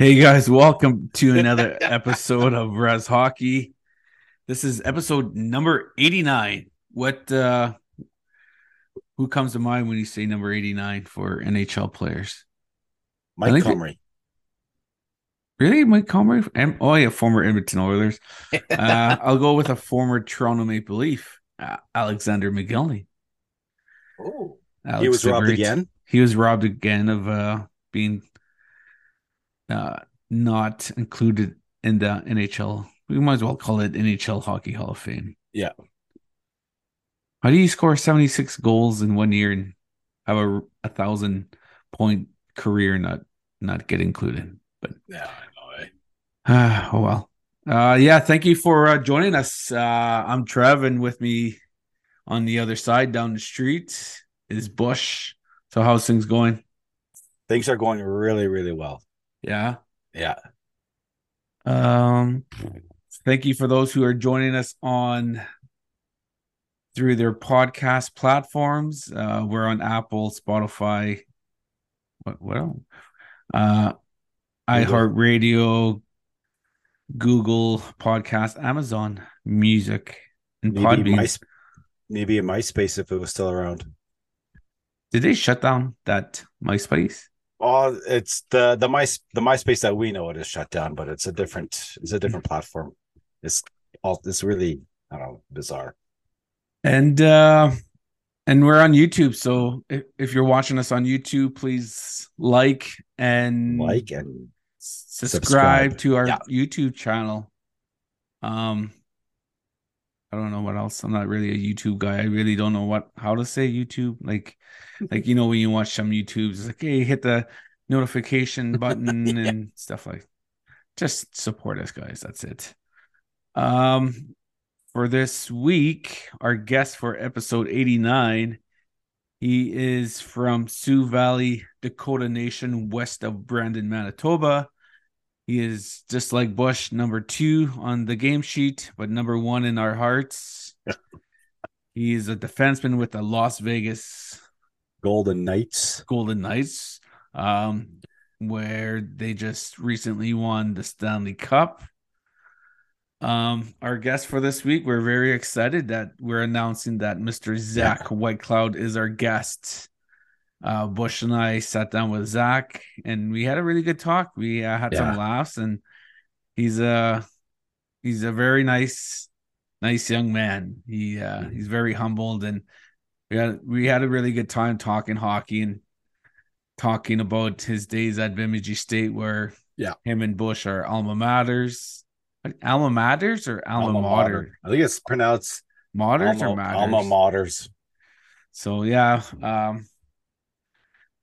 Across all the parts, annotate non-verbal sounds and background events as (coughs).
Hey guys, welcome to (laughs) another episode of Rez Hockey. This is episode number 89. What uh who comes to mind when you say number 89 for NHL players? Mike Comrie. Really? Mike Comrie? Oh yeah, former Edmonton Oilers. (laughs) Uh I'll go with a former Toronto Maple Leaf, uh, Alexander Mogilny. oh, Alex he was robbed again. He was robbed again of uh being uh not included in the NHL. We might as well call it NHL Hockey Hall of Fame. Yeah. How do you score 76 goals in one year and have a, a thousand point career not not get included? But Yeah, I know. eh? uh, (sighs) oh well. Uh yeah, thank you for uh, joining us. Uh I'm Trev and with me on the other side down the street is Bush. So how's things going? Things are going really, really well. Yeah. Yeah. Um, thank you for those who are joining us on through their podcast platforms. Uh, we're on Apple, Spotify, what what else? Uh, iHeartRadio, Google Podcast, Amazon Music, and Maybe Podbean. my, maybe a MySpace if it was still around. Did they shut down that MySpace? Oh, it's the the my the MySpace that we know it is shut down, but it's a different it's a different platform. It's all it's really I don't know bizarre. And uh and we're on YouTube. So if, if you're watching us on YouTube, please like and Like and subscribe, subscribe. to our Yeah. YouTube channel. Um I don't know what else. I'm not really a YouTube guy. I really don't know what how to say YouTube. Like like you know when you watch some YouTubes, it's like, hey, hit the notification (laughs) button Yeah. and stuff like just support us, guys. That's it. Um for this week, our guest for episode 89, he is from Sioux Valley, Dakota Nation, west of Brandon, Manitoba. He is just like Bush, number two on the game sheet, but number one in our hearts. (laughs) he is a defenseman with the Las Vegas Golden Knights. Golden Knights, um, where they just recently won the Stanley Cup. Um, our guest for this week, we're very excited that we're announcing that Mr. Zach Whitecloud is our guest. Uh, Bush and I sat down with Zach, and we had a really good talk. We uh, had Yeah. some laughs, and he's a he's a very nice, nice young man. He uh, Mhm. he's very humbled, and we had we had a really good time talking hockey and talking about his days at Bemidji State, where Yeah. him and Bush are alma maters, alma maters or alma, mater, I think it's pronounced maters or alma, matters. alma maters. So yeah, um,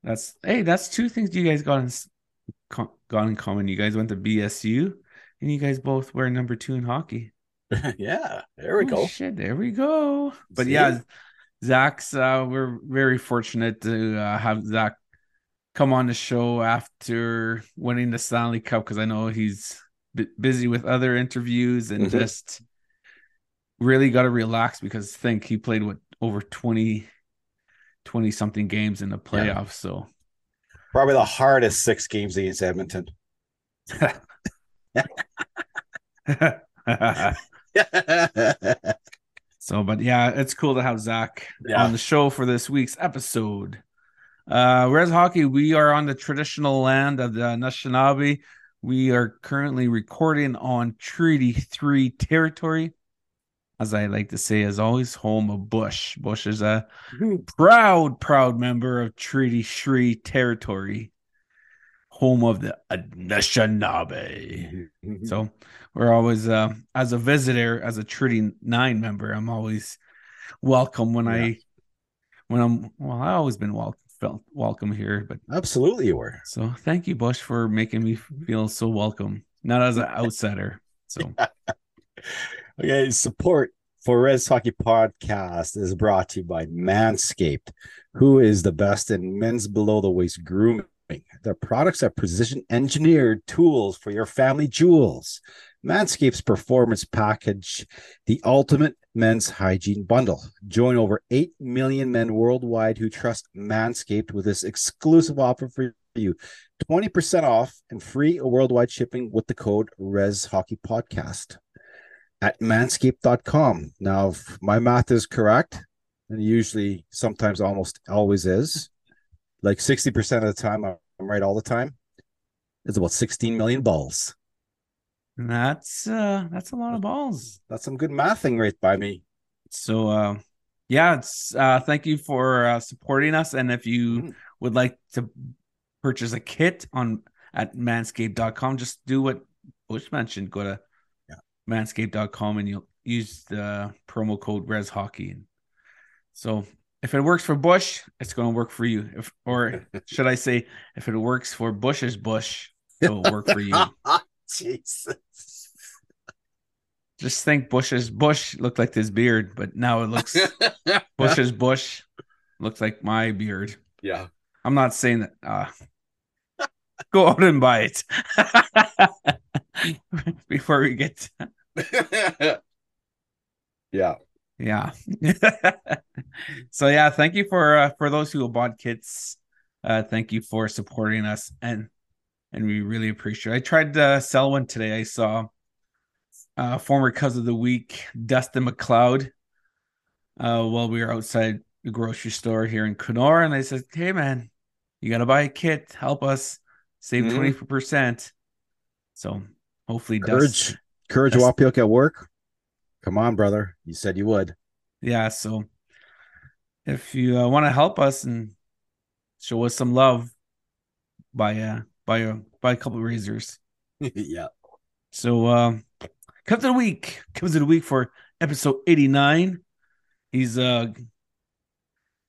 that's hey, that's two things you guys got in got in common. You guys went to BSU, and you guys both were number two in hockey. (laughs) yeah, there we Oh, go. Shit, there we go. But See? yeah, Zach's. Uh, we're very fortunate to uh, have Zach come on the show after winning the Stanley Cup because I know he's bu- busy with other interviews and Mhm. just really got to relax because think he played with over 20 20 something games in the playoffs so Probably the hardest six games against Edmonton. (laughs) (laughs) so but yeah it's cool to have zach Yeah. on the show for this week's episode uh rez hockey we are on the traditional land of the Anishinaabe. we are currently recording on treaty 3 territory as i like to say as always home of bush bush is a mm-hmm. proud proud member of treaty 3 territory home of the Anishinaabe. So mm-hmm. we're always uh as a visitor, as a Treaty Nine member, I'm always welcome when I when I'm well, I've always been wel- felt welcome here, but absolutely you were. so thank you, Bush, for making me mm-hmm. feel so welcome, not as an outsider. So (laughs) Okay, support for Rez Hockey Podcast is brought to you by Manscaped, who is the best in men's below the waist grooming. Their products are precision engineered tools for your family jewels. Manscaped's performance package, the ultimate men's hygiene bundle. Join over 8 million men worldwide who trust Manscaped with this exclusive offer for you 20% off and free worldwide shipping with the code Rez Hockey Podcast at manscaped.com. Now, if my math is correct, and usually sometimes almost always is, like 60% of the time, I'm right all the time. It's about 16 million balls. That's uh that's a lot of balls. That's some good mathing right by me. So uh yeah, it's uh thank you for uh, supporting us and if you mm. would like to purchase a kit on at manscaped.com just do what Bush mentioned go to. manscaped.com and you'll use the promo code rez hockey so if it works for Bush, it's going to work for you. If, or (laughs) should I say, if it works for Bush's Bush, it'll work for you. (laughs) Jesus. Just think Bush's Bush looked like his beard, but now it looks (laughs) Bush's Bush looks like my beard. Yeah. I'm not saying that. Uh, go out and buy it before we get. (laughs) yeah. Yeah. (laughs) so yeah, thank you for uh, for those who bought kits. Uh, thank you for supporting us and and we really appreciate it. I tried to sell one today. I saw uh, former cousin of the week, Dustin McLeod, uh, while we were outside the grocery store here in Kenora. And I said, Hey, man, you got to buy a kit. Help us save mm-hmm. 20 percent. So hopefully, courage, Dust, courage, Dust, Wapioke at work. Come on, brother. You said you would. Yeah. So if you uh, want to help us and show us some love, by uh, by a by a couple of razors. (laughs) yeah. So um comes of the week. Comes of the week for episode 89. He's uh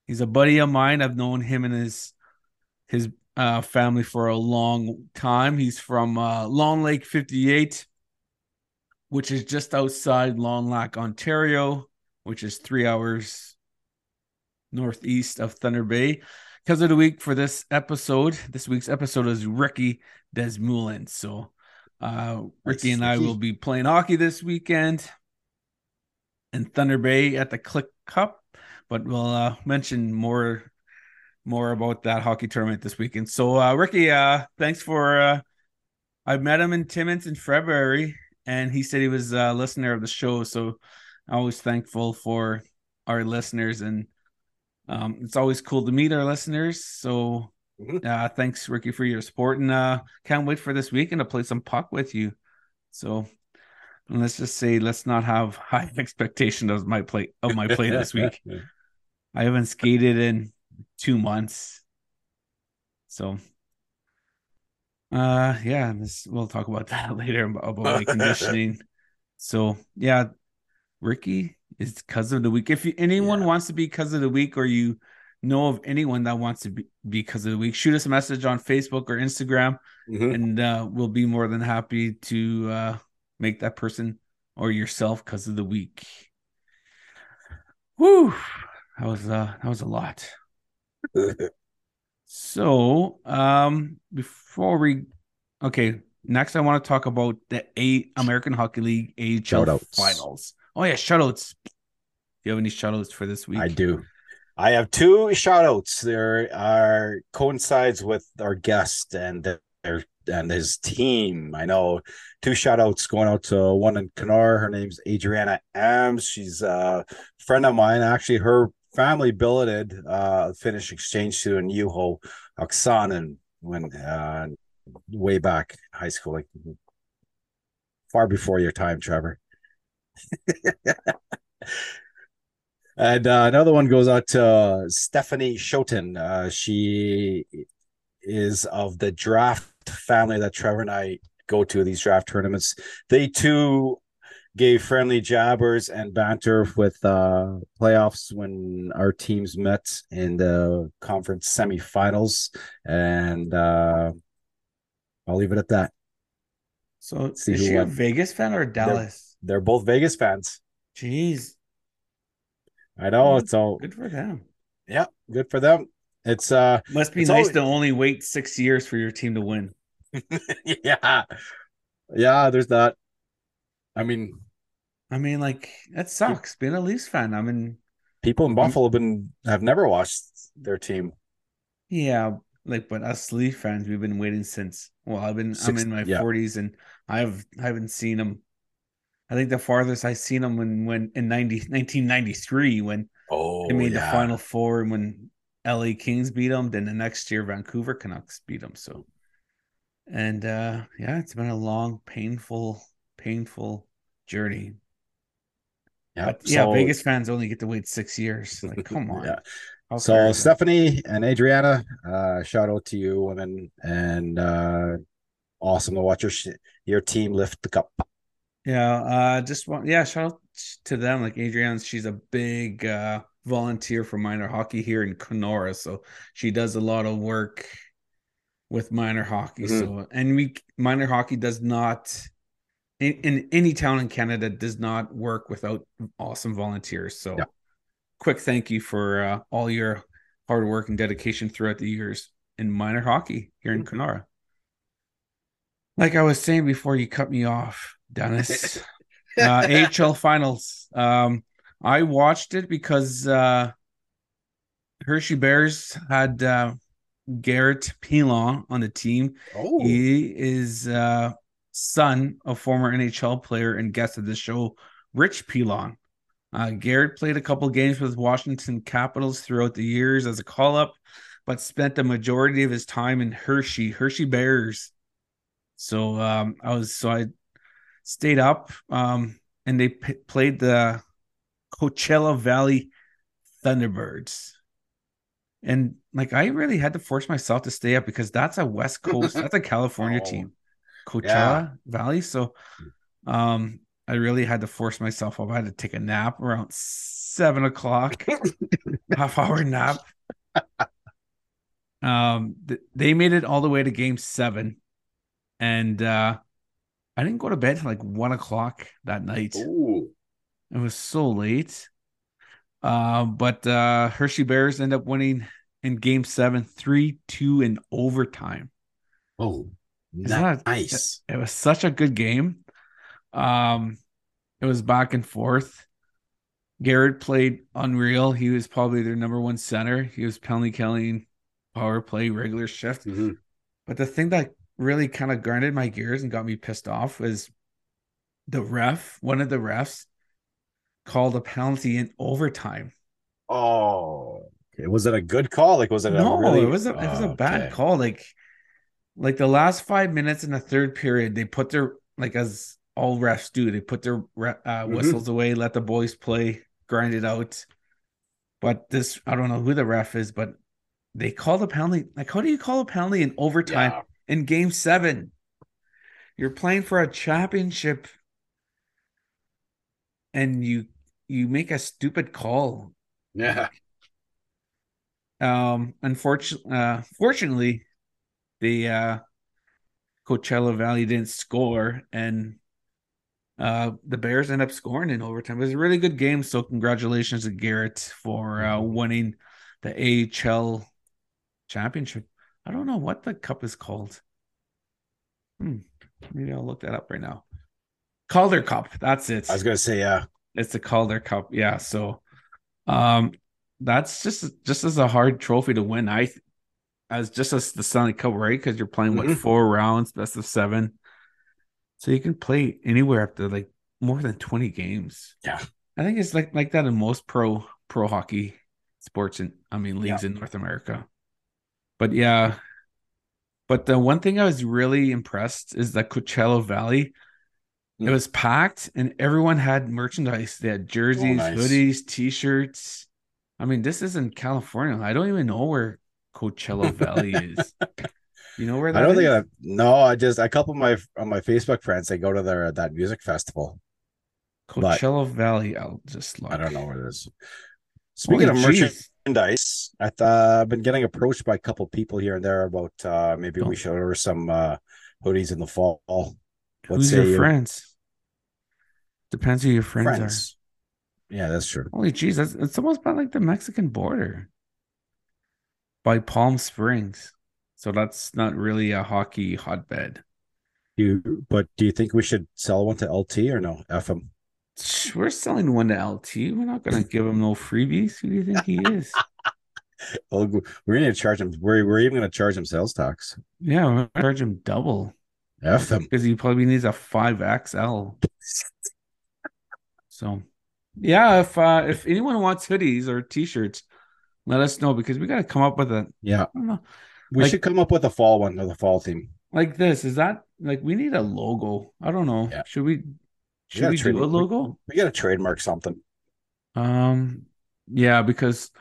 he's a buddy of mine. I've known him and his his uh family for a long time. He's from uh Long Lake 58, which is just outside Long Lake, Ontario, which is three hours northeast of Thunder Bay because of the week for this episode. This week's episode is Ricky Desmoulins. So uh Ricky and I will be playing hockey this weekend in Thunder Bay at the Klik Cup, but we'll uh, mention more more about that hockey tournament this weekend. So uh Ricky, uh thanks for uh I met him in Timmins in February and he said he was a listener of the show. So I'm always thankful for our listeners and um, it's always cool to meet our listeners. So mm-hmm. uh, thanks, Ricky, for your support, and uh, can't wait for this weekend to play some puck with you. So let's just say let's not have high (laughs) expectations of my play of my play this week. (laughs) I haven't skated in two months, so uh, yeah, this, we'll talk about (laughs) that later about my conditioning. so yeah, Ricky, is cousin of the week. If you, anyone yeah. wants to be cousin of the week, or you know of anyone that wants to be, be cousin of the week, shoot us a message on Facebook or Instagram, mm-hmm. and uh, we'll be more than happy to uh, make that person or yourself cousin of the week. Woo! That was uh, that was a lot. (laughs) so, um, before we, okay, next I want to talk about the eight American Hockey League AHL finals. Oh yeah, shoutouts. Do you have any shoutouts for this week? I do. I have two shoutouts. There are coincides with our guest and their and his team. I know two shoutouts going out to one in Kenora. Her name's Adriana Ams. She's a friend of mine. Actually, her family billeted uh Finnish exchange student Juho Oksanen when uh way back high school, like far before your time, Trevor. (laughs) and uh, another one goes out to Stephanie Shoten. Uh, she is of the draft family that Trevor and I go to these draft tournaments. They too gave friendly jabbers and banter with uh, playoffs when our teams met in the conference semifinals, and uh, I'll leave it at that. So, See is she a Vegas fan or Dallas? they're both Vegas fans. Jeez. I know it's all good for them. Yeah, good for them. It's uh must be nice always... to only wait six years for your team to win. (laughs) yeah. Yeah, there's that. I mean I mean like that sucks being a Leafs fan. I mean people in Buffalo have been have never watched their team. Yeah, like, but us Leaf fans, we've been waiting since. Well, I've been I'm in my yeah. forties, and I've I haven't seen them. I think the farthest I seen them when when in 90, 1993 when Oh, they made the final four and when LA Kings beat them. Then the next year Vancouver Canucks beat them. So, and uh yeah, it's been a long, painful, painful journey. Yeah. But yeah, so- Vegas fans only get to wait six years. Like, come (laughs) on. Yeah. How So fair is that? Stephanie and Adriana, uh, shout out to you women, and uh, awesome to watch your sh- your team lift the cup. Yeah, uh just want yeah, shout out to them. Like Adrienne, she's a big uh volunteer for minor hockey here in Kenora. So she does a lot of work with minor hockey. Mhm. So and we minor hockey does not in, in any town in Canada does not work without awesome volunteers. So Yeah. quick thank you for uh, all your hard work and dedication throughout the years in minor hockey here in Kenora. Like I was saying before you cut me off, Dennis, (laughs) uh, AHL finals. Um, I watched it because uh, Hershey Bears had uh, Garrett Pilon on the team. Oh, He is uh, son of former NHL player and guest of the show, Rich Pilon. Uh, Garrett played a couple games with Washington Capitals throughout the years as a call up, but spent the majority of his time in Hershey, Hershey Bears. So um, I was so I stayed up um, and they p- played the Coachella Valley Thunderbirds. And like I really had to force myself to stay up because that's a West Coast, (laughs) that's a California Oh, team. Coachella yeah. Valley. So um I really had to force myself up. I had to take a nap around seven o'clock, (laughs) half hour nap. Um th- they made it all the way to game seven. And uh I didn't go to bed till like one o'clock that night. Ooh. It was so late. Uh, but uh, Hershey Bears end up winning in game seven, 3 2 in overtime. Oh, nice. It was such a good game. Um, it was back and forth. Garrett played unreal. He was probably their number one center. He was penalty killing, power play, regular shift. Mhm. But the thing that really kind of grinded my gears and got me pissed off was the ref, one of the refs called a penalty in overtime. Oh, okay. was it a good call? Like, was it No, a really? it was a it was a bad Okay. call. Like like the last five minutes in the third period, they put their like as all refs do, they put their uh, Mhm. whistles away, let the boys play, grind it out. But this, I don't know who the ref is, but they called a penalty. Like, how do you call a penalty in overtime Yeah. in game seven? You're playing for a championship and you you make a stupid call. Yeah. Um, unfortunately, uh, fortunately, the uh, Coachella Valley didn't score, and uh, the Bears end up scoring in overtime. It was a really good game. So, congratulations to Garrett for uh, winning the AHL championship. I don't know what the cup is called. Hmm. Maybe I'll look that up right now. Calder Cup. That's it. I was gonna say, yeah. It's the Calder Cup. Yeah. So um that's just just as a hard trophy to win. I as just as the Stanley Cup, right? Because you're playing what Mhm. four rounds, best of seven. So you can play anywhere up to like more than 20 games. Yeah. I think it's like like that in most pro pro hockey sports and I mean leagues in North America. But yeah. But the one thing I was really impressed is that Coachella Valley. It Mm. was packed and everyone had merchandise. They had jerseys, nice. hoodies, t-shirts. I mean, this is in California. I don't even know where Coachella Valley is. You know where (laughs) that I don't is? think I. No, I just a couple of my on my Facebook friends. They go to their that music festival. but- Coachella Valley. I'll just look. I don't know where it is. Speaking Holy of jeez. merchandise, I th- I've been getting approached by a couple people here and there about uh maybe Oh. we should order some uh hoodies in the fall. What Who's your you? friends? Depends who your friends, are. Yeah, that's true. Holy jeez, that's it's almost by like the Mexican border. By Palm Springs. So that's not really a hockey hotbed. You, but do you think we should sell one to LT or no? F FM. We're selling one to LT. We're not gonna give him no freebies. Who do you think he is? (laughs) well, we're going to charge him. We're, we're even going to charge him sales tax. Yeah, we're gonna charge him double F him. because he probably needs a five XL. So, yeah, if uh, if anyone wants hoodies or T-shirts, let us know because we got to come up with a. Yeah. I don't know, We Like- should come up with a fall one or the fall theme. like this. Is that like we need a logo? I don't know. Yeah. Should we? We Should we trade- do a logo? We got to trademark something. Um, yeah, because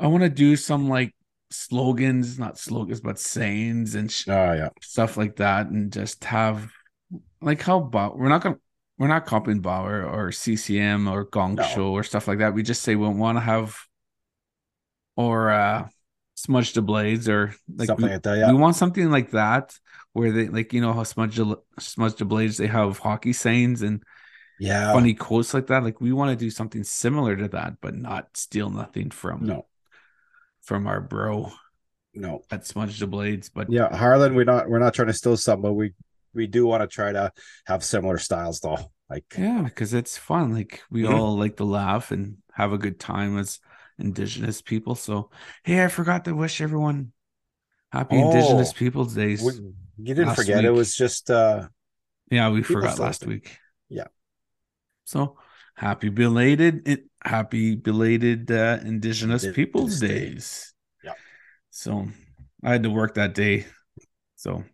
I want to do some like slogans, not slogans, but sayings and sh- Oh, yeah. stuff like that, and just have like how Bauer. We're not gonna. We're not copying Bauer or CCM or Gong No. Show or stuff like that. We just say we want to have or uh smudge the blades or like something we, like that. Yeah. we want something like that where they like you know how smudge the smudge the blades they have hockey sayings and yeah. funny quotes like that. Like we want to do something similar to that, but not steal nothing from No, from our bro no. at Smudge the Blades. But Yeah. Harlan, we're not, we're not trying to steal something, but we, we do want to try to have similar styles though. Like, yeah, because it's fun. Like we Mhm. all like to laugh and have a good time as indigenous people. So hey, I forgot to wish everyone happy Indigenous Oh, Peoples Days. we, you didn't forget it was just, uh, yeah, we forgot last Thursday. week. Yeah. So happy belated it happy belated uh, Indigenous Indigenous Peoples Day. Days. Yeah. So I had to work that day. So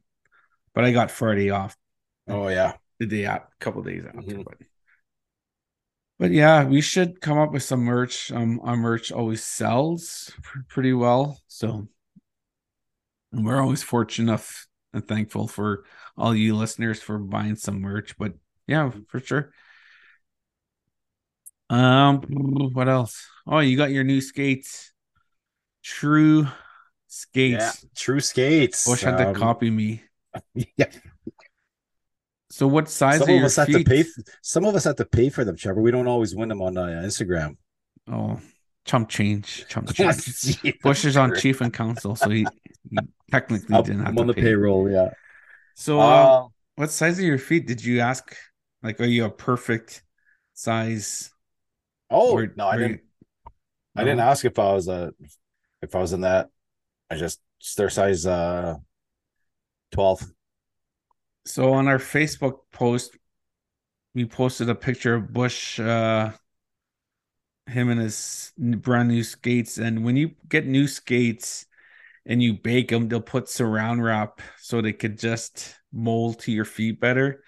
but I got Friday off oh, yeah. the day out, a couple days after. Mhm. But but yeah, we should come up with some merch. Um, our merch always sells pr- pretty well, so and we're always fortunate enough and thankful for all you listeners for buying some merch. But yeah, for sure. Um, what else? Oh, you got your new skates, True Skates. Yeah. True skates. Bush had to Um, copy me. (laughs) Yeah. So, what size Some of us have feet? to pay. Some of us have to pay for them, Trevor. We don't always win them on uh, Instagram. Oh, chump change, chump (laughs) change. Bush is on chief and council, so he, he technically I'm, didn't have I'm to on the pay. payroll. Yeah. So, uh, Uh, what size are your feet? Did you ask? Like, are you a perfect size? oh or- no, I didn't. I didn't ask if I was a, if I was in that. I just their size uh, twelve. So on our Facebook post, we posted a picture of Bush, uh, him and his brand new skates. And when you get new skates and you bake them, they'll put surround wrap so they could just mold to your feet better.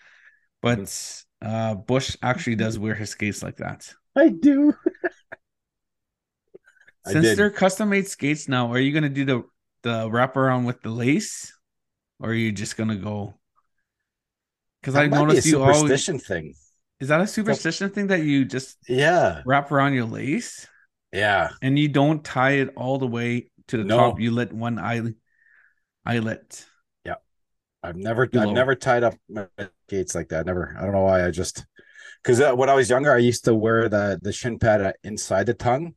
But uh, Bush actually does (laughs) wear his skates like that. I do. (laughs) Since did. they're custom made skates now, are you gonna do the the wraparound with the lace, or are you just gonna go? Because I That might be a noticed you always superstition thing. is that a superstition thing that you just Yeah. wrap around your lace Yeah. and you don't tie it all the way to the No. top. You let one eye eyelet Yeah, I've never Below. I've never tied up my gates like that. Never. I don't know why. I just because uh, when I was younger, I used to wear the the shin pad uh, inside the tongue,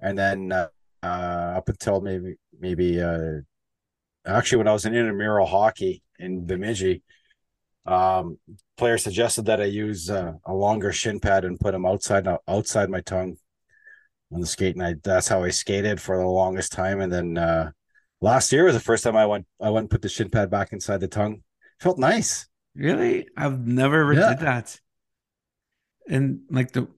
and then uh, uh, up until maybe maybe uh, actually when I was in intramural hockey in Bemidji, um, player suggested that I use uh, a longer shin pad and put them outside outside my tongue on the skate, and I that's how I skated for the longest time, and then. uh Last year was the first time I went. I went and put the shin pad back inside the tongue. Felt nice. Really? I've never ever Yeah. did that. And like the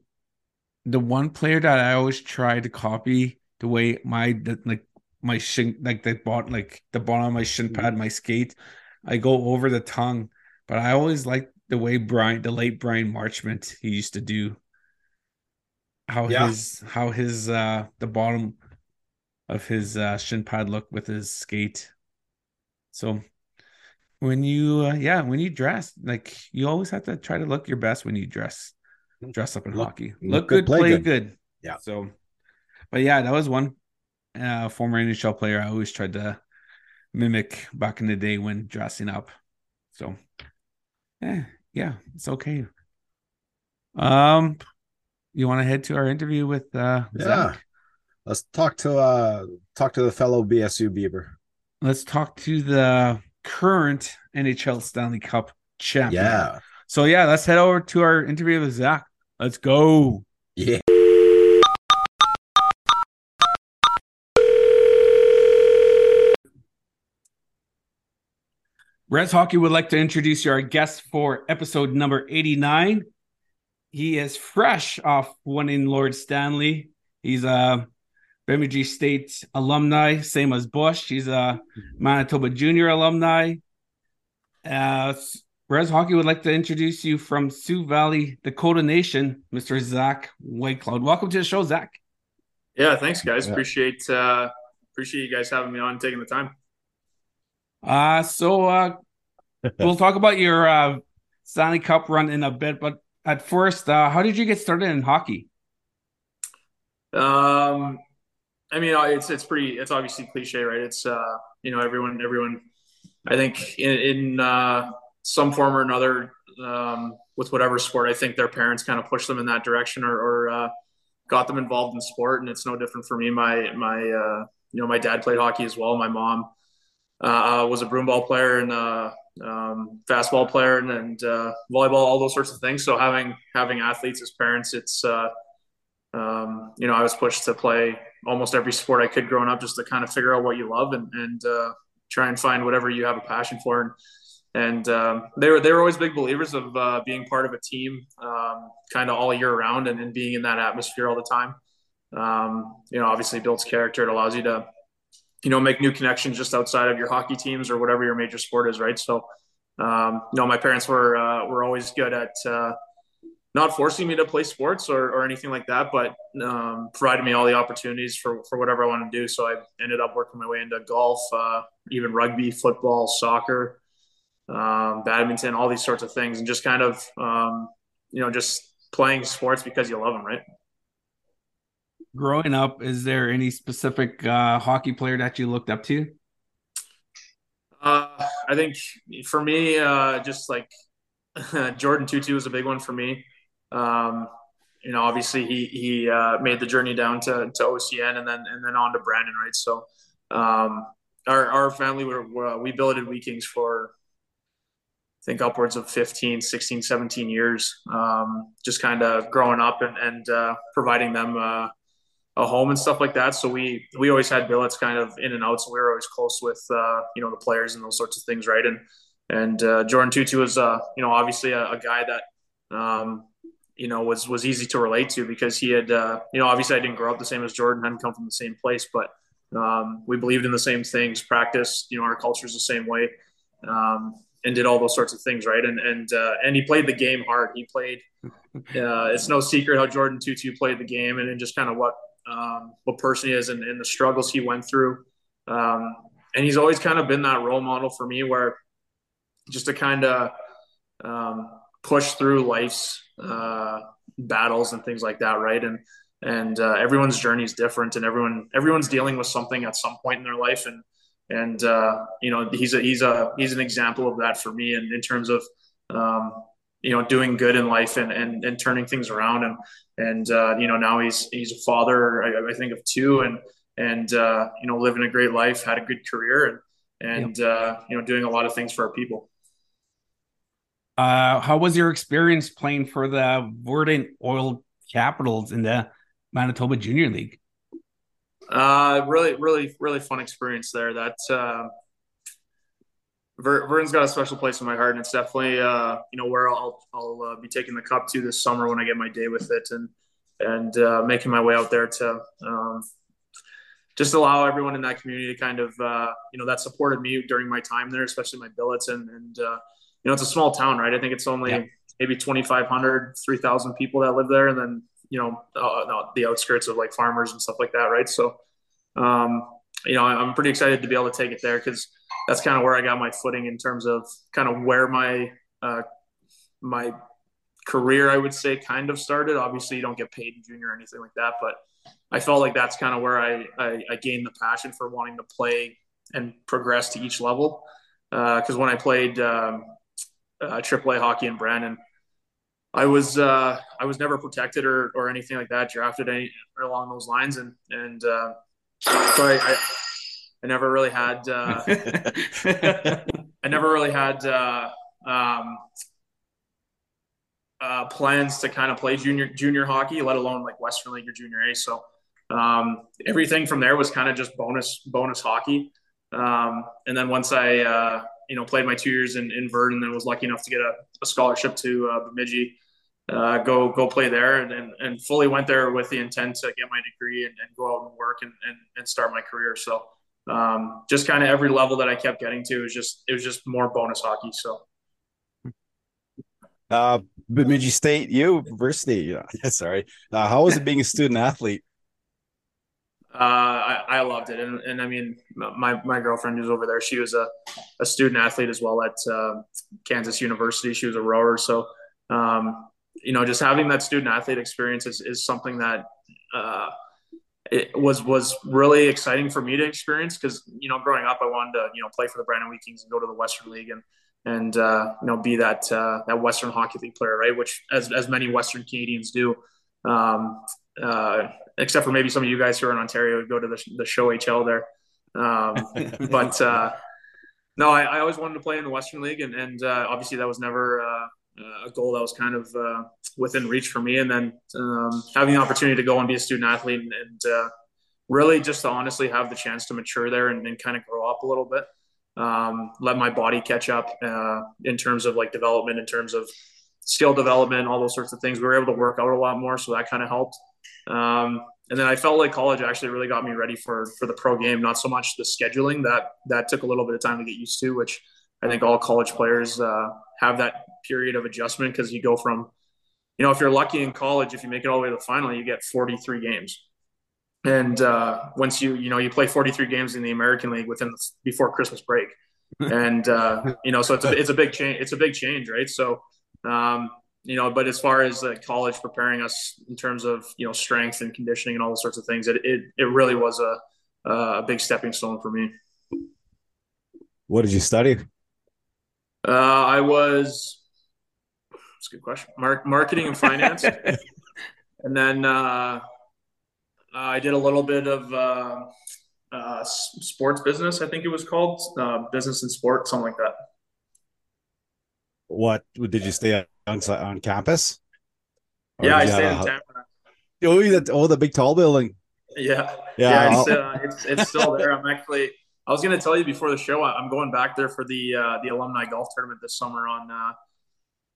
the one player that I always try to copy the way my the, like my shin like the bot like the bottom of my shin Mhm. pad, my skate, I go over the tongue. But I always like the way Bryan, the late Bryan Marchment, he used to do. How Yeah. his how his uh the bottom of his uh shin pad look with his skate. So when you uh, yeah when you dress like you always have to try to look your best when you dress dress up in Look- hockey look look, good, good, play play good. good. Yeah. so but yeah that was one uh former nhl player i always tried to mimic back in the day when dressing up so yeah yeah it's okay um you want to head to our interview with uh Yeah. Zach? Let's talk to uh talk to the fellow BSU Beaver. let's talk to the current nhl stanley cup champion Yeah. So yeah, let's head over to our interview with Zach. Let's go. Yeah. Rez Hockey would like to introduce you our guest for episode number 89. He is fresh off winning Lord Stanley. He's a Bemidji State alumni, same as Bush. He's a Manitoba Junior alumni. Uh, Rez Hockey would like to introduce you from Sioux Valley, Dakota Nation, Mr. Zach Whitecloud. Welcome to the show, Zach. Yeah, thanks, guys. Yeah. Appreciate uh, appreciate you guys having me on, and taking the time. Uh so uh, (laughs) we'll talk about your uh, Stanley Cup run in a bit, but at first, uh, how did you get started in hockey? Um, I mean, it's it's pretty. It's obviously cliche, right? It's uh, you know, everyone, everyone. I think in, in uh, some form or another, um, with whatever sport, I think their parents kind of push them in that direction or, or uh, got them involved in sport, and it's no different for me. My my uh, you know, my dad played hockey as well. My mom uh, was a broomball player and uh, um, fastball player and, and uh, volleyball, all those sorts of things. So having having athletes as parents, it's uh, um, you know I was pushed to play almost every sport I could growing up, just to kind of figure out what you love and and uh, try and find whatever you have a passion for. And, and um, they were they were always big believers of uh, being part of a team, um, kind of all year round, and, and, being in that atmosphere all the time. Um, you know, obviously builds character. It allows you to you know make new connections just outside of your hockey teams or whatever your major sport is right? So um, you know my parents were uh, were always good at uh, not forcing me to play sports or, or anything like that but um, provided me all the opportunities for, for whatever i wanted to do. So i ended up working my way into golf uh, even rugby football soccer um, badminton all these sorts of things and just kind of um, you know just playing sports because you love them right growing up, is there any specific uh, hockey player that you looked up to? Uh, I think for me, uh, just like (laughs) Jordin Tootoo was a big one for me. Um, you know, obviously he he uh, made the journey down to, to OCN and then and then on to Brandon, right? So um, our our family were, we billeted Wheat Kings for I think upwards of 15, 16, 17 years, um, just kind of growing up and, and uh, providing them uh, a home and stuff like that. So we we always had billets kind of in and out. So we were always close with uh, you know the players and those sorts of things, right? And and uh, Jordin Tootoo was uh, you know obviously a, a guy that um, you know was was easy to relate to because he had uh, you know obviously I didn't grow up the same as Jordin, hadn't come from the same place, but um, we believed in the same things, practiced. You know our cultures the same way. Um, and did all those sorts of things, right? And and uh, and he played the game hard. He played. (laughs) Uh, it's no secret how Jordin Tootoo played the game, and, and just kind of what um, what person he is and, and, the struggles he went through. Um, and he's always kind of been that role model for me where just to kind of um, push through life's uh, battles and things like that. Right. And, and uh, everyone's journey is different and everyone, everyone's dealing with something at some point in their life. And, and, uh, you know, he's a, he's a, he's an example of that for me. And in terms of, um, you know doing good in life and and, and turning things around and and uh, you know now he's he's a father I, I think of two and and uh, you know living a great life had a good career and and yep. uh, you know doing a lot of things for our people. Uh, how was your experience playing for the Virden Oil Capitals in the Manitoba Junior League? Uh, really, really, really fun experience there. That uh, Ver, Virden's got a special place in my heart, and it's definitely uh, you know where I'll I'll uh, be taking the cup to this summer when I get my day with it, and and uh, making my way out there to um, just allow everyone in that community to kind of uh, you know that supported me during my time there, especially my billets, and and uh, you know it's a small town, right? I think it's only yeah. maybe 2,500, 3,000 people that live there, and then you know uh, the outskirts of like farmers and stuff like that, right? So um, you know I'm pretty excited to be able to take it there because that's kind of where I got my footing in terms of kind of where my uh, my career, I would say, kind of started. Obviously, you don't get paid in junior or anything like that, but I felt like that's kind of where I, I, I gained the passion for wanting to play and progress to each level. Because uh, when I played um, uh, AAA hockey in Brandon, I was uh, I was never protected or, or anything like that, drafted any along those lines, and and uh, so I, I I never really had. Uh, (laughs) I never really had uh, um, uh, plans to kind of play junior junior hockey, let alone like Western League or Junior A. So um, everything from there was kind of just bonus bonus hockey. Um, and then once I uh, you know, played my two years in, in Virden and then was lucky enough to get a, a scholarship to uh, Bemidji, uh, go go play there, and, and, and fully went there with the intent to get my degree and, and go out and work and, and, and start my career. So um, just kind of every level that I kept getting to was just it was just more bonus hockey. So. Uh, Bemidji State University. (laughs) Yeah, sorry. Uh, how was it being a student athlete? Uh, I, I loved it, and, and I mean, my my girlfriend who's over there, she was a, a student athlete as well at uh, Kansas University. She was a rower, so um, you know, just having that student athlete experience is, is something that uh, it was was really exciting for me to experience because you know, growing up, I wanted to you know play for the Brandon Wheat Kings and go to the Western League and and uh, you know be that uh, that Western Hockey League player, right? Which as as many Western Canadians do. Um, uh, except for maybe some of you guys who are in Ontario go to the, the show HL there. Um, (laughs) but uh, no, I, I, always wanted to play in the Western League, and, and uh, obviously that was never uh, a goal that was kind of uh, within reach for me. And then um, having the opportunity to go and be a student athlete and, and uh, really just to honestly have the chance to mature there and, and kind of grow up a little bit, um, let my body catch up uh, in terms of like development, in terms of skill development, all those sorts of things. We were able to work out a lot more, so that kind of helped. Um, and then I felt like college actually really got me ready for for the pro game. Not so much the scheduling that that took a little bit of time to get used to, which I think all college players uh, have that period of adjustment because you go from, you know, if you're lucky in college, if you make it all the way to the final, you get 43 games. And uh, once you, you know, you play 43 games in the American League within the, before Christmas break, (laughs) and uh, you know, so it's a it's a big change. It's a big change, right? So um, you know, but as far as uh, college preparing us in terms of you know strength and conditioning and all those sorts of things, it it, it really was a a big stepping stone for me. What did you study? Uh, I was. That's a good question. Mark, marketing and finance, (laughs) and then uh, I did a little bit of uh, uh, sports business. I think it was called uh, business and sport, something like that. What did you stay on on campus? Or yeah, I stayed in Tampa. Oh, that oh the big tall building. Yeah, yeah, yeah it's, uh, it's, it's still there. I'm actually. I was going to tell you before the show. I'm going back there for the uh, the alumni golf tournament this summer on uh,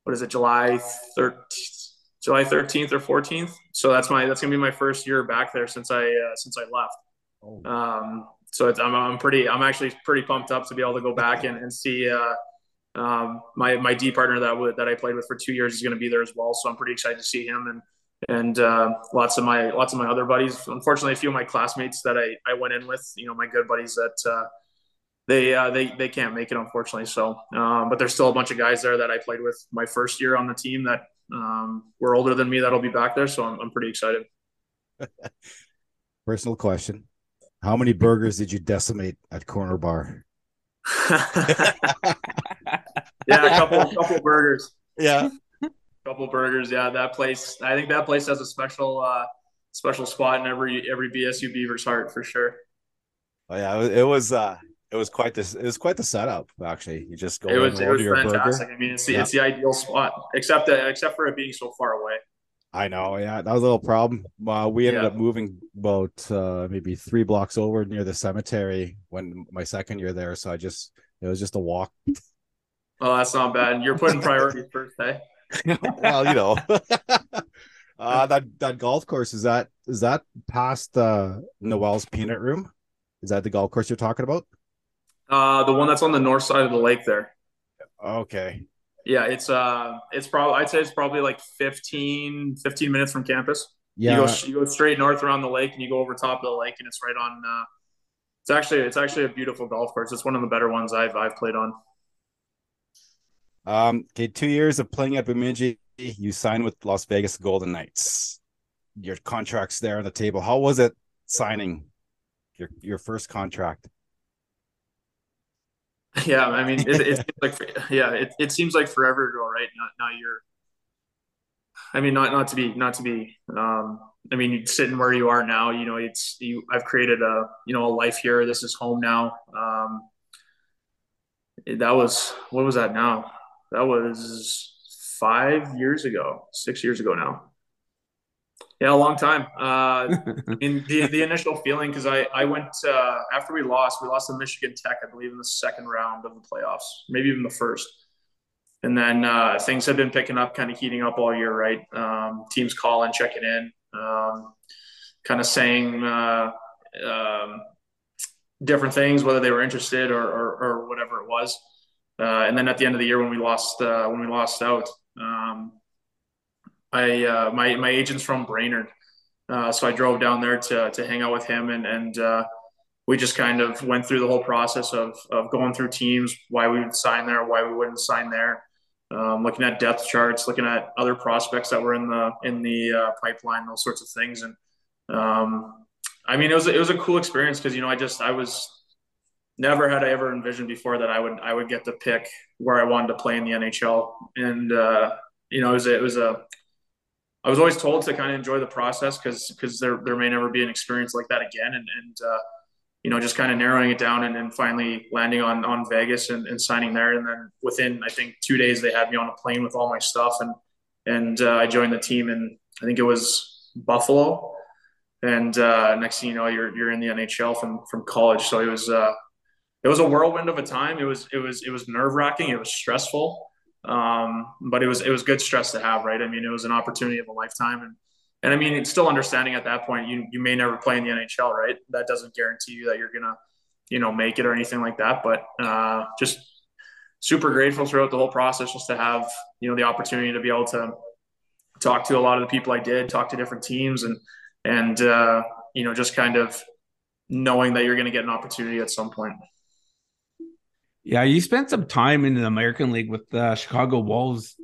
what is it, July 13th, July 13th or 14th. So that's my that's going to be my first year back there since I uh, since I left. Oh. Um, so I'm, I'm pretty I'm actually pretty pumped up to be able to go back and, and see uh, um, my my D partner that w- that I played with for two years is going to be there as well, so I'm pretty excited to see him and and uh, lots of my lots of my other buddies. Unfortunately, a few of my classmates that I, I went in with, you know, my good buddies that uh, they uh, they they can't make it unfortunately. So, um, but there's still a bunch of guys there that I played with my first year on the team that um, were older than me that'll be back there. So I'm, I'm pretty excited. (laughs) Personal question: How many burgers did you decimate at Corner Bar? (laughs) yeah, a couple couple burgers. Yeah. a Couple burgers. Yeah, that place. I think that place has a special uh special spot in every every BSU Beavers heart for sure. Oh yeah, it was uh it was quite this it was quite the setup actually. You just go it was, it was fantastic. Burger. I mean it's the yeah. it's the ideal spot except that except for it being so far away. I know, yeah, that was a little problem. Uh, we ended yeah. up moving about uh, maybe three blocks over near the cemetery when my second year there. So I just it was just a walk Oh, that's not bad. You're putting priorities (laughs) first, hey? (laughs) well, you know. (laughs) uh that that golf course is that is that past uh Noel's peanut room? Is that the golf course you're talking about? Uh the one that's on the north side of the lake there. Okay. Yeah, it's uh it's probably I'd say it's probably like 15 15 minutes from campus. Yeah. You go you go straight north around the lake and you go over top of the lake and it's right on uh it's actually it's actually a beautiful golf course. It's one of the better ones I've I've played on. Um, okay, two years of playing at Bemidji, you signed with Las Vegas Golden Knights. Your contract's there on the table. How was it signing your your first contract? (laughs) Yeah, I mean, it, it seems like yeah, it, it seems like forever ago, right? Now, you're, I mean, not not to be not to be. Um, I mean, sitting where you are now, you know, it's you. I've created a you know a life here. This is home now. Um, that was what was that now? That was five years ago, six years ago now. Yeah, a long time. Uh, (laughs) in the, the initial feeling, because I, I went uh, after we lost, we lost to Michigan Tech, I believe, in the second round of the playoffs, maybe even the first. And then uh, things have been picking up, kind of heating up all year, right? Um, teams calling, checking in, um, kind of saying uh, um, different things, whether they were interested or, or, or whatever it was. Uh, and then at the end of the year, when we lost, uh, when we lost out, um, I uh, my my agent's from Brainerd, uh, so I drove down there to to hang out with him, and and uh, we just kind of went through the whole process of of going through teams, why we would sign there, why we wouldn't sign there, um, looking at depth charts, looking at other prospects that were in the in the uh, pipeline, those sorts of things, and um, I mean it was it was a cool experience because you know I just I was never had I ever envisioned before that I would I would get to pick where I wanted to play in the NHL, and uh, you know it was it was a I was always told to kind of enjoy the process because because there there may never be an experience like that again, and and uh, you know just kind of narrowing it down and then finally landing on on Vegas and, and, signing there, and then within I think two days they had me on a plane with all my stuff, and and uh, I joined the team, and I think it was Buffalo, and uh, next thing you know you're you're in the NHL from from college, so it was uh, it was a whirlwind of a time. It was it was it was nerve wracking. It was stressful. Um, but it was it was good stress to have, right? I mean, it was an opportunity of a lifetime, and and I mean, it's still understanding at that point you you may never play in the NHL, right? That doesn't guarantee you that you're gonna you know make it or anything like that. But uh, just super grateful throughout the whole process just to have you know the opportunity to be able to talk to a lot of the people I did, talk to different teams, and and uh, you know just kind of knowing that you're going to get an opportunity at some point. Yeah, you spent some time in the American League with the Chicago Wolves.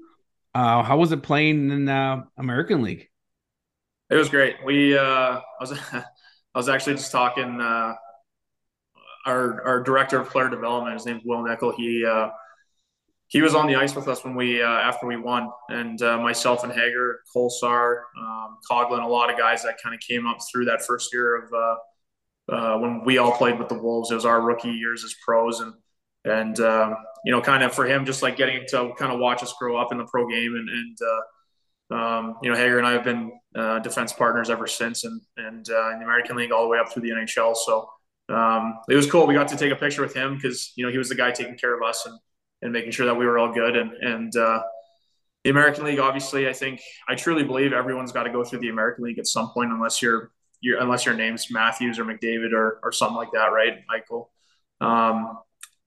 Uh, how was it playing in the American League? It was great. We uh, I was (laughs) I was actually just talking. Uh, our our director of player development, his name's Will Nickel. He uh, he was on the ice with us when we uh, after we won, and uh, myself and Hager, Kolesar, um, Coghlan, a lot of guys that kind of came up through that first year of uh, uh, when we all played with the Wolves. It was our rookie years as pros, and and um, you know, kind of for him, just like getting to kind of watch us grow up in the pro game, and, and uh, um, you know, Hager and I have been uh, defense partners ever since, and and uh, in the American League all the way up through the NHL. So um, it was cool. We got to take a picture with him because you know he was the guy taking care of us and and making sure that we were all good. And and uh, the American League, obviously, I think I truly believe everyone's got to go through the American League at some point, unless you're, you're unless your name's Matthews or McDavid or or something like that, right, Michael? Um,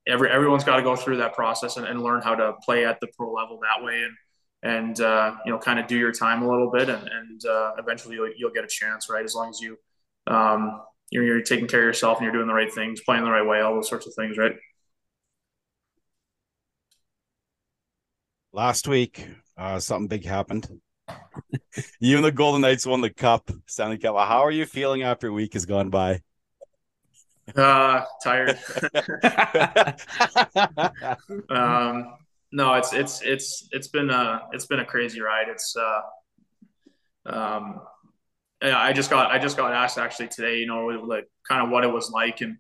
every everyone's got to go through that process and, and, learn how to play at the pro level that way and and uh, you know kind of do your time a little bit and, and uh, eventually you'll, you'll, get a chance right? As long as you um, you're, you're taking care of yourself and you're doing the right things playing the right way all those sorts of things right? Last week uh, something big happened. (laughs) You and the golden knights won the cup stanley cup. How are you feeling after a week has gone by uh, tired. (laughs) um, no, it's it's it's it's been a it's been a crazy ride. It's uh, um, I just got I just got asked actually today, you know, like kind of what it was like and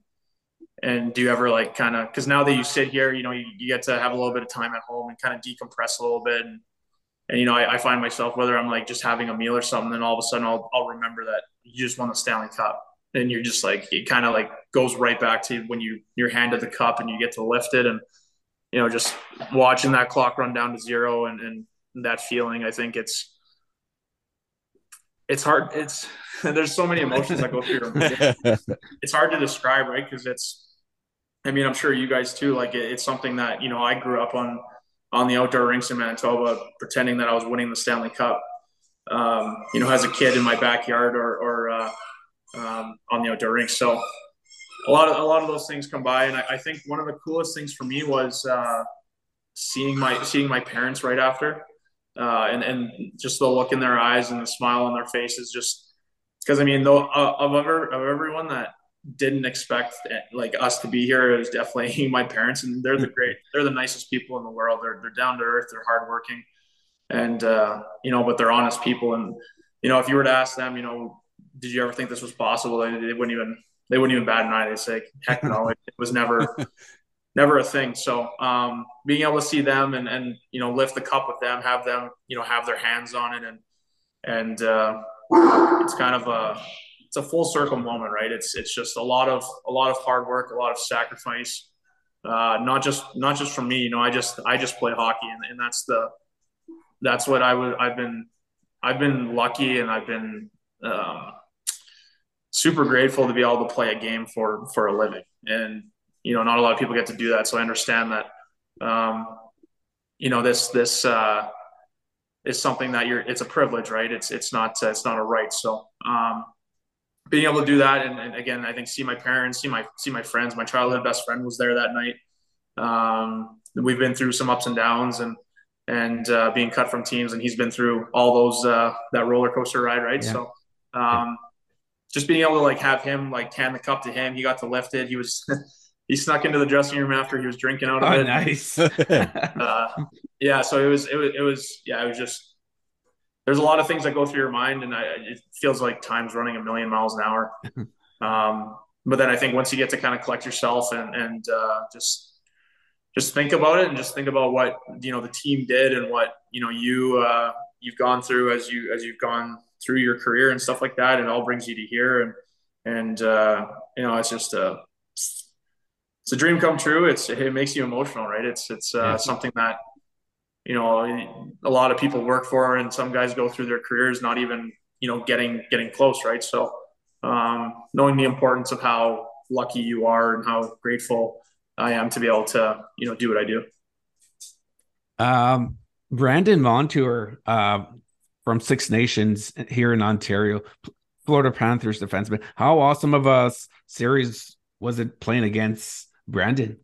and do you ever like kind of because now that you sit here, you know, you, you, get to have a little bit of time at home and kind of decompress a little bit and and you know, I, I, find myself whether I'm like just having a meal or something, then all of a sudden I'll I'll remember that you just won the Stanley Cup and you're just like it kind of like goes right back to when you you're handed the cup and you get to lift it and you know just watching that clock run down to zero and, and that feeling i think it's it's hard it's (laughs) there's so many emotions that go through your (laughs) it's hard to describe right? Because it's i mean i'm sure you guys too like it, it's something that you know i grew up on on the outdoor rinks in manitoba pretending that i was winning the stanley cup um, you know as a kid in my backyard or, or uh, um, on the outdoor rink. So a lot of a lot of those things come by, and I, I think one of the coolest things for me was uh, seeing my seeing my parents right after, uh, and and just the look in their eyes and the smile on their faces, just because I mean, though uh, of ever of everyone that didn't expect like us to be here, it was definitely (laughs) my parents, and they're the great, they're the nicest people in the world. They're they're down to earth, they're hardworking, and uh, you know, but they're honest people, and you know, if you were to ask them, you know, did you ever think this was possible? They, they wouldn't even they wouldn't even bat an eye. They say, heck no, it, it (laughs) was never (laughs) never a thing. So um, being able to see them and and you know lift the cup with them, have them you know have their hands on it and and uh, it's kind of a it's a full circle moment, right? It's it's just a lot of a lot of hard work, a lot of sacrifice. Uh, not just not just for me, you know. I just I just play hockey, and, and that's the that's what I would I've been I've been lucky, and I've been um, super grateful to be able to play a game for for a living. And you know, not a lot of people get to do that, so I understand that. Um, you know, this this uh, is something that you're. It's a privilege, right? It's it's not uh, it's not a right. So um, being able to do that, and, and, again, I think see my parents, see my see my friends. My childhood best friend was there that night. Um, we've been through some ups and downs, and and uh, being cut from teams, and he's been through all those uh, that roller coaster ride, right? Yeah. So. Um, just being able to like have him like hand the cup to him, he got to lift it. He was (laughs) he snuck into the dressing room after he was drinking out of oh, it. Nice. (laughs) uh, yeah, so it was it was it was yeah, it was just there's a lot of things that go through your mind, and I, it feels like time's running a million miles an hour. (laughs) Um, but then I think once you get to kind of collect yourself and and uh, just just think about it and just think about what you know the team did and what you know you uh, you've gone through as you as you've gone through your career and stuff like that. It all brings you to here, and and uh, you know it's just a it's a dream come true. It's it makes you emotional, right? It's it's uh, yeah. something that you know a lot of people work for, and some guys go through their careers not even you know getting getting close, right? So um, knowing the importance of how lucky you are and how grateful I am to be able to you know do what I do. Um, Brandon Montour uh, from Six Nations here in Ontario, Florida Panthers defenseman. How awesome of a series was it playing against Brandon?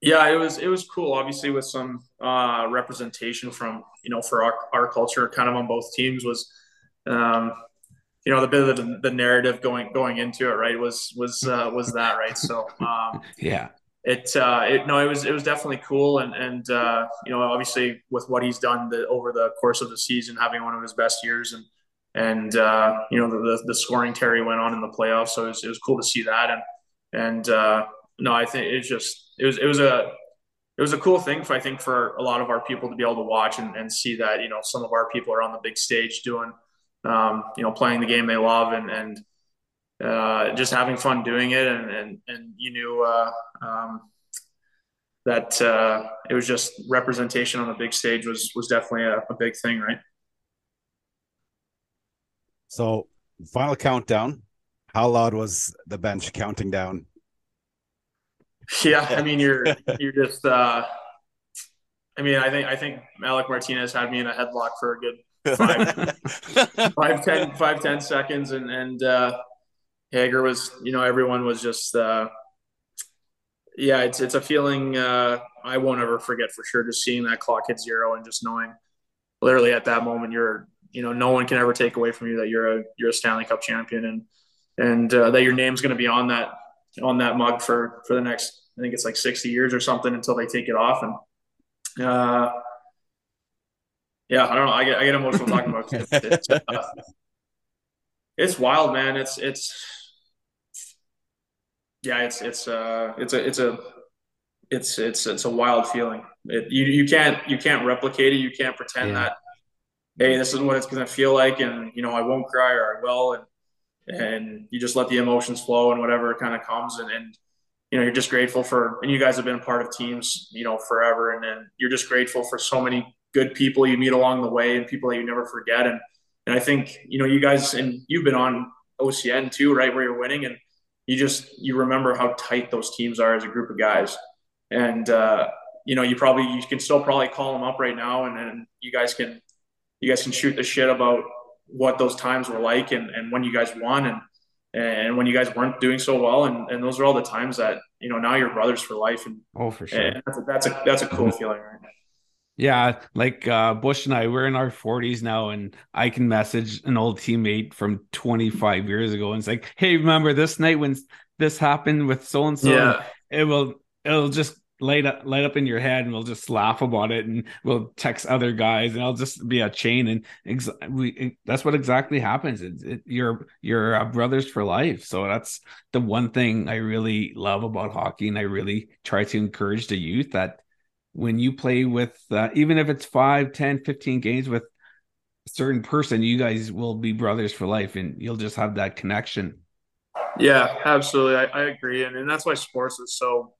Yeah, it was it was cool. Obviously, with some uh, representation from you know for our, our culture, kind of on both teams was, um, you know, the bit of the, the narrative going going into it, right? Was was uh, was that right? So um, (laughs) yeah, it uh, it no, it was it was definitely cool, and and uh, you know, obviously with what he's done the, over the course of the season, having one of his best years, and and uh, you know the, the scoring Terry went on in the playoffs, so it was, it was cool to see that, and and uh, no, I think it's just it was it was a it was a cool thing for I think for a lot of our people to be able to watch and, and see that you know some of our people are on the big stage doing um, you know playing the game they love and and uh, just having fun doing it and and and you knew uh, um, that uh, it was just representation on the big stage was was definitely a, a big thing, right? So final countdown. How loud was the bench counting down? (laughs) Yeah, I mean you're you're just uh I mean I think I think Alec Martinez had me in a headlock for a good five, (laughs) five, ten, five, ten seconds and and uh Hager was you know everyone was just uh yeah it's it's a feeling uh I won't ever forget for sure just seeing that clock hit zero and just knowing literally at that moment you're you know no one can ever take away from you that you're a you're a Stanley Cup champion and and uh, that your name's going to be on that on that mug for for the next I think it's like 60 years or something until they take it off. And uh, yeah, I don't know. I get I get emotional talking about it. It's, uh, it's wild, man. It's it's yeah, it's it's uh it's a it's a it's it's it's a wild feeling. It, you you can't you can't replicate it. You can't pretend yeah. that hey, this is what it's going to feel like, and you know I won't cry or I will, and and you just let the emotions flow and whatever kind of comes and, and you know, you're just grateful for, and you guys have been a part of teams, you know, forever. And then you're just grateful for so many good people you meet along the way and people that you never forget. And, and I think, you know, you guys, and you've been on OCN too, right? Where you're winning and you just, you remember how tight those teams are as a group of guys. And, uh, you know, you probably, you can still probably call them up right now and, and you guys can, you guys can shoot the shit about what those times were like and, and when you guys won. And, and when you guys weren't doing so well and, and those are all the times that you know now you're brothers for life and oh for sure that's a, that's a that's a cool (laughs) feeling right yeah like uh bush and i we're in our 40s now and i can message an old teammate from 25 years ago and it's like hey remember this night when this happened with so and so it will it'll just light up light up in your head and we'll just laugh about it and we'll text other guys and I'll just be a chain and ex- we that's what exactly happens. It, it, you're you're uh, brothers for life. So that's the one thing I really love about hockey and I really try to encourage the youth that when you play with uh, even if it's 5 10 15 games with a certain person, you guys will be brothers for life, and you'll just have that connection. Yeah, absolutely. I, I agree, and, and that's why sports is so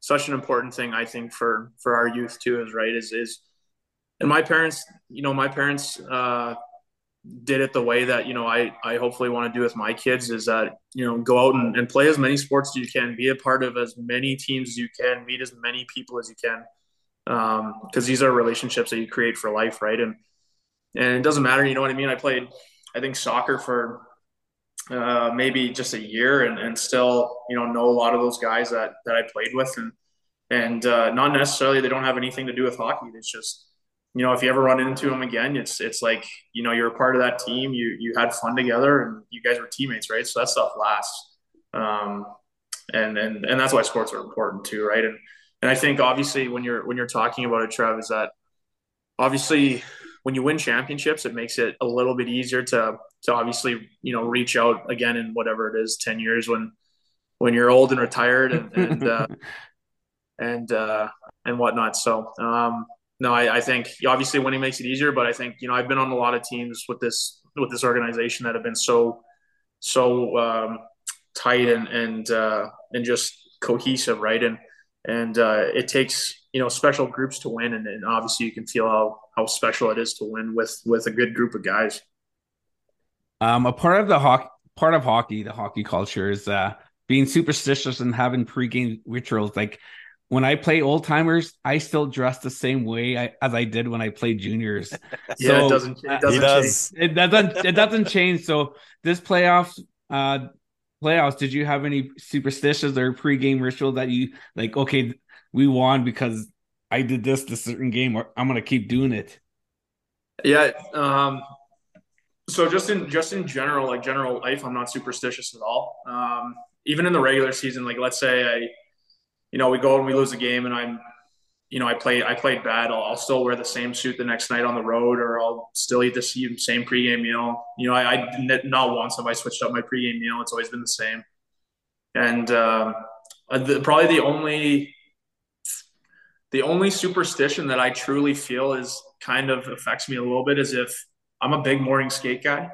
such an important thing. I think for for our youth too is right is is, and my parents, you know, my parents uh, did it the way that you know I I hopefully want to do with my kids is that you know go out and, and play as many sports as you can, be a part of as many teams as you can, meet as many people as you can, because um, these are relationships that you create for life, right? And and it doesn't matter, you know what I mean. I played, I think soccer for uh, maybe just a year, and, and still you know know a lot of those guys that that I played with, and and uh, not necessarily they don't have anything to do with hockey. It's just you know, if you ever run into them again, it's it's like you know you're a part of that team. You you had fun together, and you guys were teammates, right? So that stuff lasts, um, and and and that's why sports are important too, right? And and I think obviously when you're when you're talking about it, Trev, is that obviously when you win championships, it makes it a little bit easier to to obviously you know reach out again in whatever it is, ten years when when you're old and retired and and uh, (laughs) and uh, and whatnot. So. Um, no, I, I, think obviously winning makes it easier, but I think you know I've been on a lot of teams with this with this organization that have been so so um, tight and and uh, and just cohesive, right? And and uh, it takes you know special groups to win, and, and obviously you can feel how how special it is to win with with a good group of guys. Um, a part of the hockey part of hockey, the hockey culture is uh, being superstitious and having pregame rituals like when I play old timers, I still dress the same way I, as I did when I played juniors. (laughs) yeah, so, it doesn't. It doesn't, does. It doesn't. It doesn't change. So this playoffs, uh, playoffs, did you have any superstitions or pregame ritual that you like? Okay, we won because I did this to certain game, or I'm gonna keep doing it. Yeah. Um. So just in just in general, like general life, I'm not superstitious at all. Um. Even in the regular season, like let's say I you know, we go and we lose a game and I'm, you know, I play, I played bad. I'll, I'll, still wear the same suit the next night on the road, or I'll still eat the same pregame meal. You know, I, I not once have I switched up my pregame meal. It's always been the same. And uh, the, probably the only, the only superstition that I truly feel is kind of affects me a little bit is if I'm a big morning skate guy.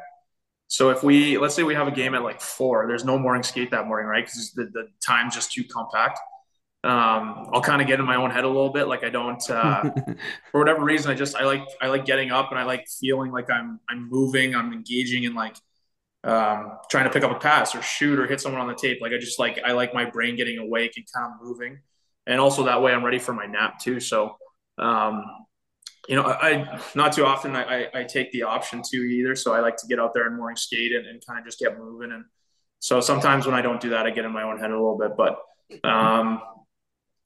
So if we, let's say we have a game at like four, there's no morning skate that morning, right? Because the, the time's just too compact um, I'll kind of get in my own head a little bit. Like I don't, uh, (laughs) for whatever reason, I just, I like, I like getting up and I like feeling like I'm, I'm moving, I'm engaging in like, um, trying to pick up a pass or shoot or hit someone on the tape. Like I just like, I like my brain getting awake and kind of moving. And also that way I'm ready for my nap too. So, um, you know, I, I not too often I, I, I, take the option to either. So I like to get out there and morning skate and, and kind of just get moving. And so sometimes when I don't do that, I get in my own head a little bit, but, (laughs) um,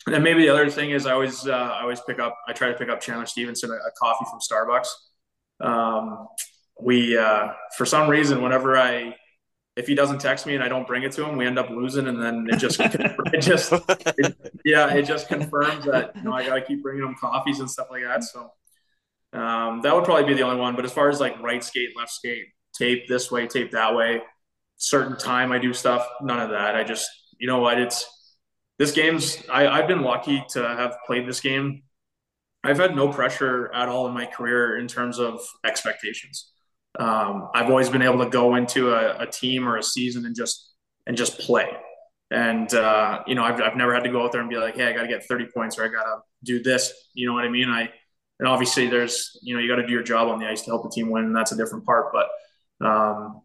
and then maybe the other thing is I always uh, I always pick up I try to pick up Chandler Stephenson a, a coffee from Starbucks. Um, we uh, for some reason whenever I if he doesn't text me and I don't bring it to him, we end up losing, and then it just (laughs) it just it, yeah it just confirms that you know I got to keep bringing him coffees and stuff like that. So um, that would probably be the only one. But as far as like right skate, left skate, tape this way, tape that way, certain time I do stuff, none of that. I just you know what it's this game's I, I've been lucky to have played this game. I've had no pressure at all in my career in terms of expectations. Um, I've always been able to go into a, a, team or a season and just and just play. And uh, you know, I've, I've never had to go out there and be like, hey, I got to get 30 points or I got to do this. You know what I mean? I and obviously there's you know you got to do your job on the ice to help the team win, and that's a different part. But um,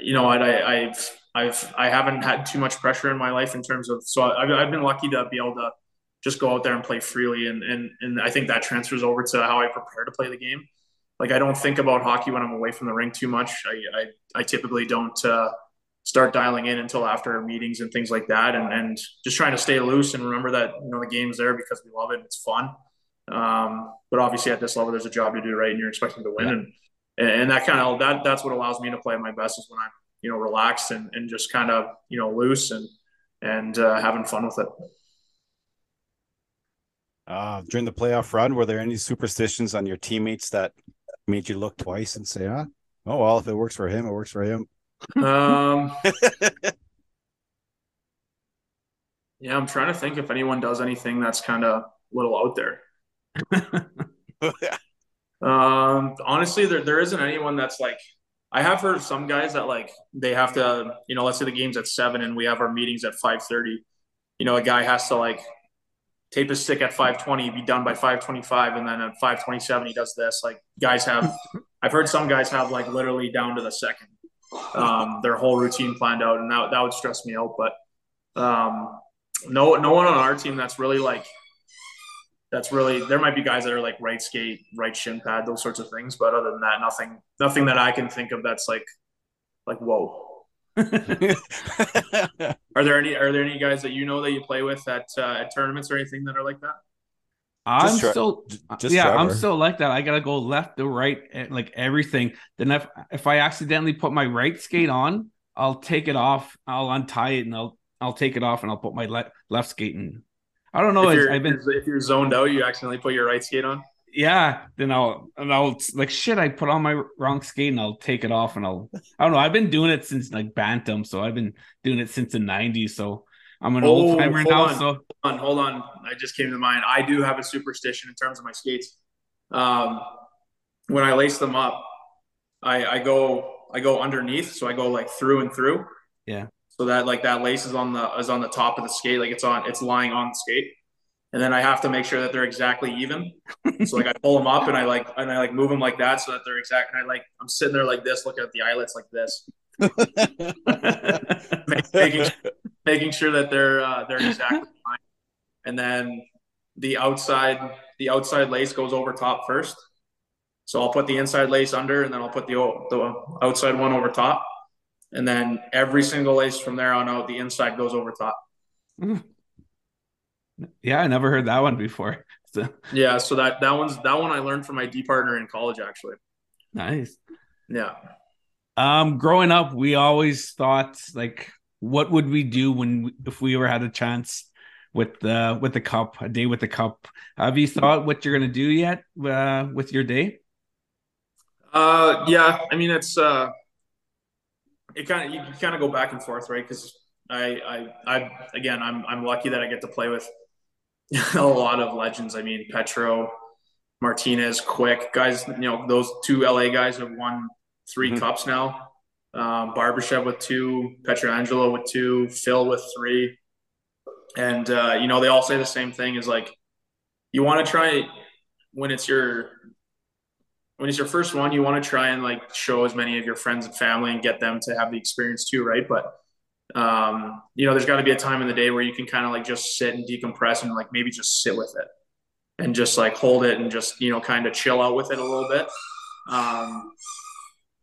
you know, I, I've I've I haven't had too much pressure in my life in terms of so I've, I've been lucky to be able to just go out there and play freely and and and I think that transfers over to how I prepare to play the game. Like I don't think about hockey when I'm away from the rink too much. I I, I typically don't uh, start dialing in until after meetings and things like that, and and just trying to stay loose and remember that you know the game's there because we love it. And it's fun. Um, but obviously at this level, there's a job to do, right? And you're expecting to win, yeah. and and that kind of that that's what allows me to play my best is when I'm you know, relaxed and, and just kind of, you know, loose and, and uh, having fun with it. Uh, during the playoff run, were there any superstitions on your teammates that made you look twice and say, huh? Oh, well, if it works for him, it works for him. Um, (laughs) yeah, I'm trying to think if anyone does anything that's kind of little out there. (laughs) Um, honestly, there there isn't anyone that's like. I have heard some guys that like they have to, you know, let's say the game's at seven and we have our meetings at five thirty. You know, a guy has to like tape his stick at five twenty, be done by five twenty five, and then at five twenty seven he does this. Like guys have, (laughs) I've heard some guys have like literally down to the second, um, their whole routine planned out, and that that would stress me out. But um, no, no one on our team that's really like that's really there might be guys that are like right skate, right shin pad, those sorts of things. But other than that, nothing nothing that I can think of that's like like whoa. (laughs) are there any are there any guys that you know that you play with at uh, at tournaments or anything that are like that? I'm just still just yeah, Trevor. I'm still like that. I gotta go left to right, eh, like everything. Then if if I accidentally put my right skate on, I'll take it off. I'll untie it and I'll I'll take it off and I'll put my le- left skate in. I don't know. If I've been if you're zoned out, you accidentally put your right skate on. Yeah, then I'll and I'll like shit. I put on my wrong skate and I'll take it off and I'll I don't know. I've been doing it since like bantam, so I've been doing it since the '90s. So I'm an oh, old timer now. On, so hold on, hold on. I just came to mind. I do have a superstition in terms of my skates. Um, when I lace them up, I, I go I go underneath, so I go like through and through. Yeah so that like that lace is on the is on the top of the skate, like it's on it's lying on the skate, and then I have to make sure that they're exactly even. so like I pull them up and I like and I like move them like that so that they're exact. And I like I'm sitting there like this, looking at the eyelets like this, (laughs) making making sure that they're uh, they're exactly fine. And then the outside the outside lace goes over top first. So I'll put the inside lace under, and then I'll put the the outside one over top and then every single lace from there on out, the inside goes over top. (laughs) Yeah, I never heard that one before. (laughs) So. Yeah, so that that one's that one I learned from my D partner in college, actually. Nice. Yeah. Um, growing up, we always thought like, what would we do when if we ever had a chance with the with the cup, a day with the cup? Have you thought what you're gonna do yet uh, with your day? Uh, yeah. I mean, it's uh, it kind of you kind of go back and forth, right? Because I, I, I, again, I'm I'm lucky that I get to play with (laughs) a lot of legends. I mean, Petro, Martinez, Quick guys. You know, those two LA guys have won 3 mm-hmm. cups now. Um, Barbashev with two, Pietrangelo with two, Phil with three, and uh, you know they all say the same thing: is like you want to try when it's your when it's your first one, you want to try and like show as many of your friends and family and get them to have the experience too, right? But um, you know, there's got to be a time in the day where you can kind of like just sit and decompress and like maybe just sit with it and just like hold it and just you know kind of chill out with it a little bit. Um,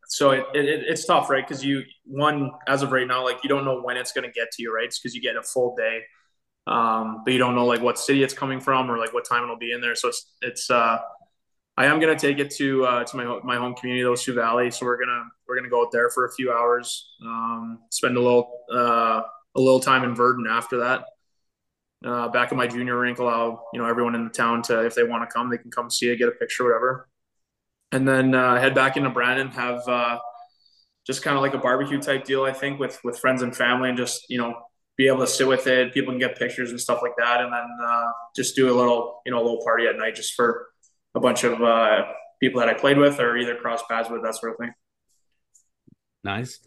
so it, it, it's tough, right? Because you one as of right now, like you don't know when it's going to get to you, right? It's because you get a full day, um, but you don't know like what city it's coming from or like what time it'll be in there. So it's it's uh, I am gonna take it to uh, to my my home community, those Sioux Valley. So we're gonna we're gonna go out there for a few hours, um, spend a little uh, a little time in Virden after that. Uh, back at my junior rink, allow you know everyone in the town to if they want to come, they can come see it, get a picture, whatever, and then uh, head back into Brandon, have uh, just kind of like a barbecue type deal, I think, with with friends and family, and just you know be able to sit with it. People can get pictures and stuff like that, and then uh, just do a little you know little party at night just for a bunch of uh, people that I played with or either cross paths with, that sort of thing. Nice.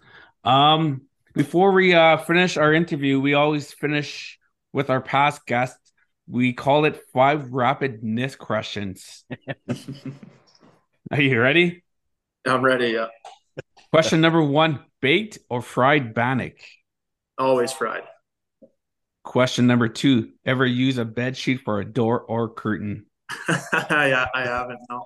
Um, before we uh, finish our interview, we always finish with our past guests. We call it five rapid myth questions. (laughs) Are you ready? I'm ready. Yeah. Question number one: baked or fried bannock? Always fried. Question number two: Ever use a bed sheet for a door or curtain? (laughs) I, I haven't. No.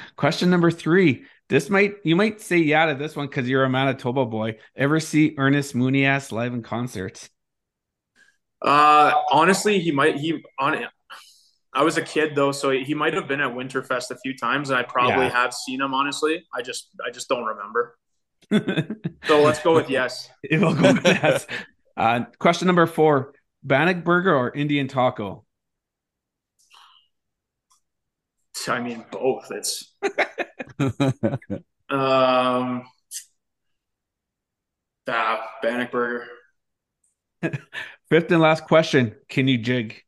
(laughs) Question number three. This might you might say yeah to this one because you're a Manitoba boy. Ever see Ernest Monias live in concert? Uh, honestly, he might. He on. I was a kid though, so he might have been at Winterfest a few times, and I probably yeah. have seen him. Honestly, I just I just don't remember. (laughs) so let's go with yes. We'll go with yes. Uh, question number four: Bannock burger or Indian taco? I mean, both. It's (laughs) um, ah, Bannockburger. (laughs) Fifth and last question: Can you jig?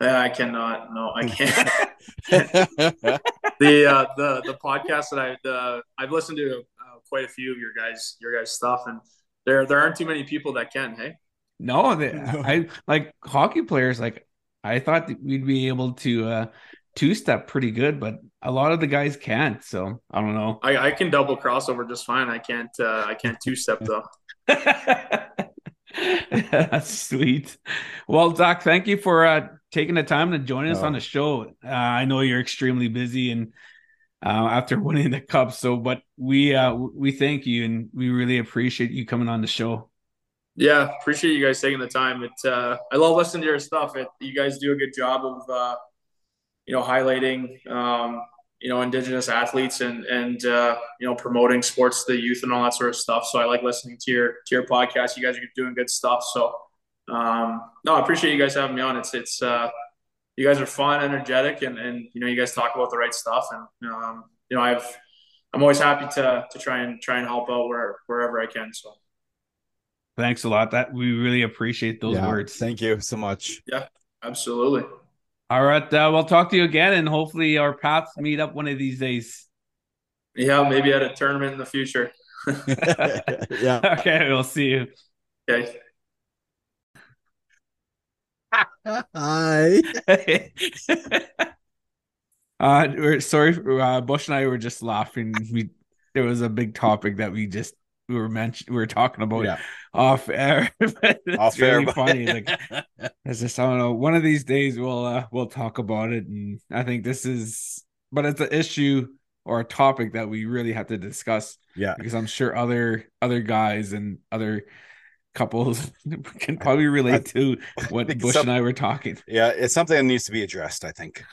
I cannot. No, I (laughs) can't. the uh, the the podcast that I the I've listened to uh, quite a few of your guys your guys stuff, and there there aren't too many people that can. Hey, no, they, I like hockey players. Like I thought that we'd be able to uh, two step pretty good, but a lot of the guys can't. So I don't know. I, I can double crossover just fine. I can't uh, I can't two step though. (laughs) That's sweet. Well, Doc, thank you for uh, taking the time to join us oh. on the show. Uh, I know you're extremely busy and uh, after (laughs) winning the cup, so but we uh, we thank you and we really appreciate you coming on the show. Yeah, appreciate you guys taking the time. It uh, I love listening to your stuff. It, you guys do a good job of uh, you know highlighting um, you know indigenous athletes and and uh, you know promoting sports to the youth and all that sort of stuff. So I like listening to your to your podcast. You guys are doing good stuff. So um, no, I appreciate you guys having me on. It's it's uh, you guys are fun, energetic, and and you know you guys talk about the right stuff. And um, you know I've I'm always happy to to try and try and help out where wherever I can. So. Thanks a lot. That we really appreciate those yeah, words. Thank you so much. Yeah, absolutely. All right. Uh, we'll talk to you again, and hopefully our paths meet up one of these days. Yeah, maybe at a tournament in the future. (laughs) (laughs) yeah. Okay. We'll see you. Okay. Hi. (laughs) uh, we're sorry. Uh, Bush and I were just laughing. We there was a big topic that we just we were mentioned we were talking about yeah. off air. (laughs) off really air, funny. Like (laughs) it's just I don't know. One of these days we'll uh, we'll talk about it, and I think this is, but it's an issue or a topic that we really have to discuss. Yeah, because I'm sure other other guys and other couples (laughs) can probably relate to what Bush some, and I were talking. Yeah, it's something that needs to be addressed. I think.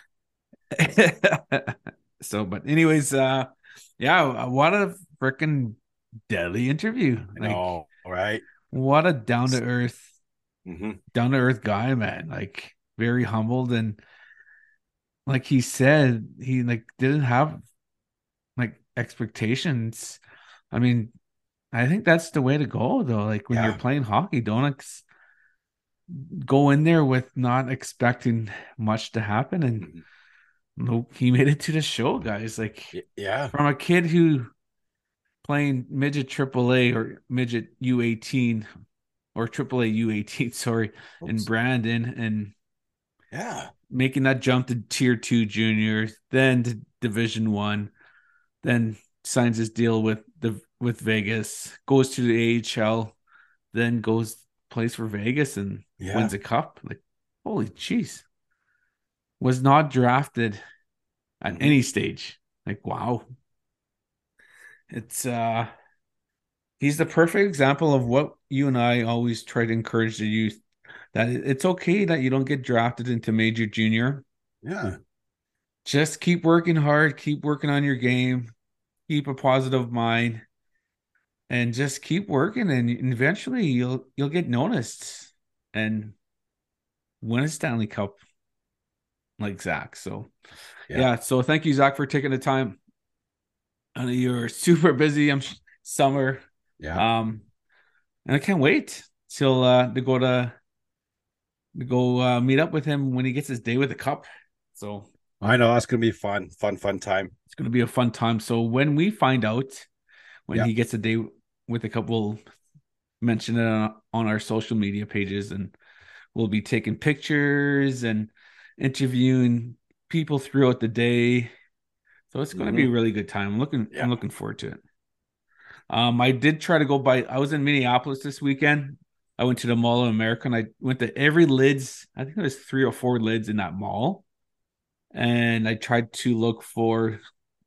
so, but anyways, uh, yeah, what a freaking deadly interview. Like, know, right? What a down to earth, mm-hmm. down to earth guy, man. Like very humbled and like he said, he like didn't have like expectations. I mean, I think that's the way to go though. Like when yeah. you're playing hockey, don't ex- go in there with not expecting much to happen and mm-hmm. Nope, he made it to the show, guys. Like, yeah, from a kid who playing midget AAA or midget U18 or AAA U18, (laughs) sorry, Oops. in Brandon and yeah, making that jump to tier two junior, then to division one, then signs his deal with the with Vegas, goes to the AHL, then goes plays for Vegas and yeah. wins a cup. Like, holy jeez. Was not drafted at mm-hmm. any stage. Like, wow, it's uh he's the perfect example of what you and I always try to encourage the youth that it's okay that you don't get drafted into major junior. Yeah. Just keep working hard, keep working on your game, keep a positive mind and just keep working and eventually you'll you'll get noticed and win a Stanley Cup like Zach. So yeah, yeah so thank you, Zach, for taking the time. I know you're super busy. I'm summer. Yeah. Um, and I can't wait till uh to go to to go uh, meet up with him when he gets his day with the cup. So I know that's gonna be fun, fun, fun time. It's gonna be a fun time. So when we find out when yeah. he gets a day with the cup, we'll mention it on, on our social media pages, and we'll be taking pictures and interviewing people throughout the day so it's going to mm-hmm. be a really good time. I'm looking yeah. I'm looking forward to it. Um, I did try to go by. I was in Minneapolis this weekend. I went to the Mall of America and I went to every lids. I think there was three or four lids in that mall, and I tried to look for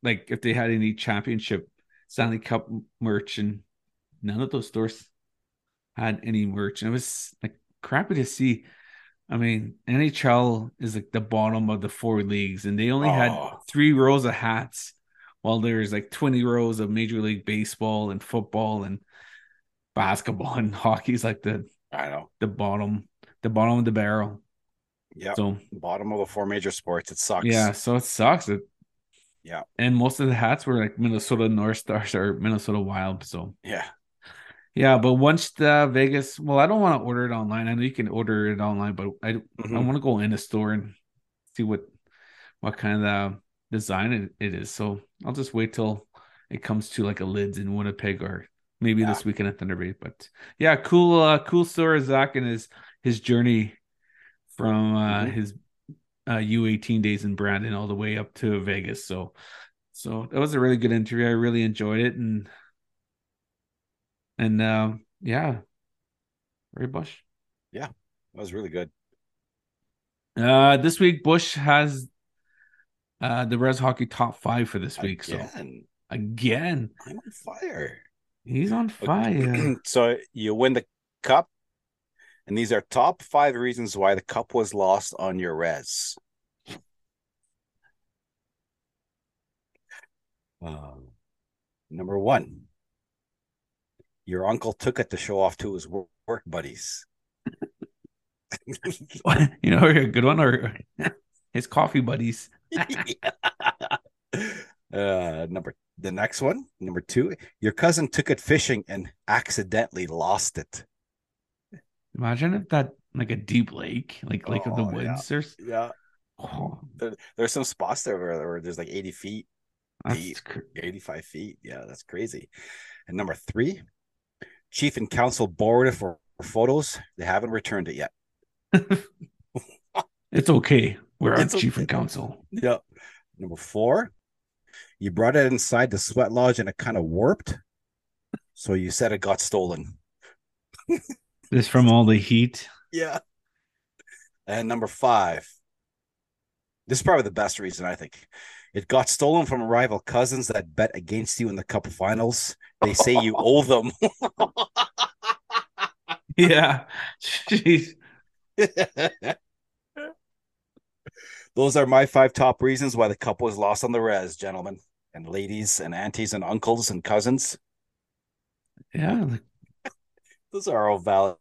like if they had any championship Stanley Cup merch, and none of those stores had any merch. And it was like crappy to see I mean, NHL is like the bottom of the four leagues, and they only oh. had three rows of hats, while there's like 20 rows of Major League Baseball and football and basketball and (laughs) hockey's like the I know the bottom, the bottom of the barrel. Yeah. So bottom of the four major sports. It sucks. Yeah. So it sucks. It, yeah. And most of the hats were like Minnesota North Stars or Minnesota Wild. So yeah. Yeah, but once the Vegas, well, I don't want to order it online. I know you can order it online, but I mm-hmm. I want to go in a store and see what what kind of design it, it is. So I'll just wait till it comes to like a lids in Winnipeg or maybe yeah. this weekend at Thunder Bay. But yeah, cool, uh, cool story, Zach, and his his journey from uh, mm-hmm. his uh, U18 days in Brandon all the way up to Vegas. So, so that was a really good interview. I really enjoyed it, and and uh, yeah, very Bush. Yeah, that was really good. Uh, this week Bush has uh the Rez Hockey top five for this week. Again. So again, I'm on fire. He's on (clears throat) fire. so you win the cup, and these are top five reasons why the cup was lost on your res. Um, number one, your uncle took it to show off to his work buddies. (laughs) you know, a good one, or (laughs) his coffee buddies. (laughs) uh, number the next one, number two, your cousin took it fishing and accidentally lost it. Imagine if that like a deep lake, like Lake oh, of the Woods. Yeah. There's (sighs) yeah. Oh. There, there's some spots there where, where there's like 80 feet deep, cr- 85 feet. Yeah, that's crazy. And number three, chief and council borrowed it for, for photos. They haven't returned it yet. (laughs) it's okay. We're chief okay. and council. Yep. Number four, you brought it inside the sweat lodge and it kind of warped. So you said it got stolen. (laughs) this from all the heat. Yeah. And number five, this is probably the best reason I think. It got stolen from rival cousins that bet against you in the cup finals. They say you owe them. (laughs) yeah. Jeez. Those are my five top reasons why the cup was lost on the res, gentlemen and ladies and aunties and uncles and cousins. Yeah. Those are all valid.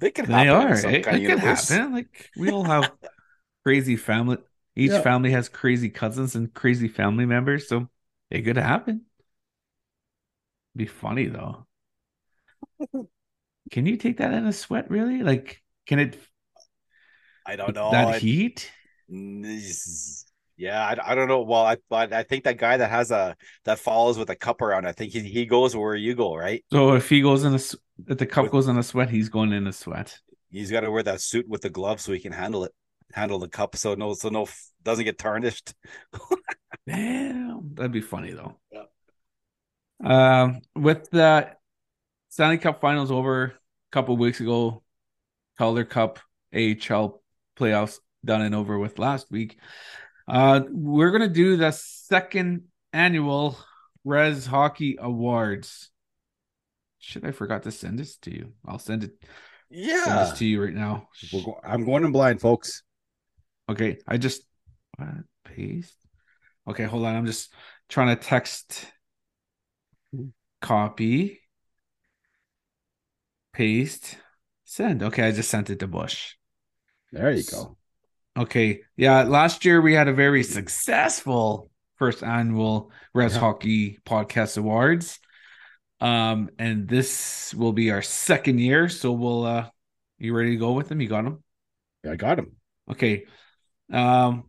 They can they are. Eh? It, it can happen. Like we all have (laughs) crazy family. Each yeah. family has crazy cousins and crazy family members, so it could happen. Be funny though. (laughs) can you take that in a sweat? Really? Like, can it? I don't know. That I, heat. Yeah, I, I don't know. Well, I but I think that guy that has a that follows with a cup around. I think he, he goes where you go, right? So if he goes in a if the cup with, goes in a sweat, he's going in a sweat. He's got to wear that suit with the gloves so he can handle it, handle the cup, so no, so no doesn't get tarnished. Damn, that'd be funny though. Yeah. Um, with the Stanley Cup Finals over a couple weeks ago, Calder Cup AHL playoffs done and over with last week. Uh, we're gonna do the second annual Rez Hockey Awards. Should I forgot to send this to you? I'll send it. Yeah, send this to you right now. Go- I'm going in blind, folks. Okay, I just paste. Okay, hold on. I'm just trying to text. Copy. Paste. Send. Okay, I just sent it to Bush. There you go. Okay. Yeah. Last year we had a very successful first annual Rez yeah. Hockey Podcast Awards. Um, and this will be our second year. So we'll uh you ready to go with them? You got them? Yeah, I got them. Okay. Um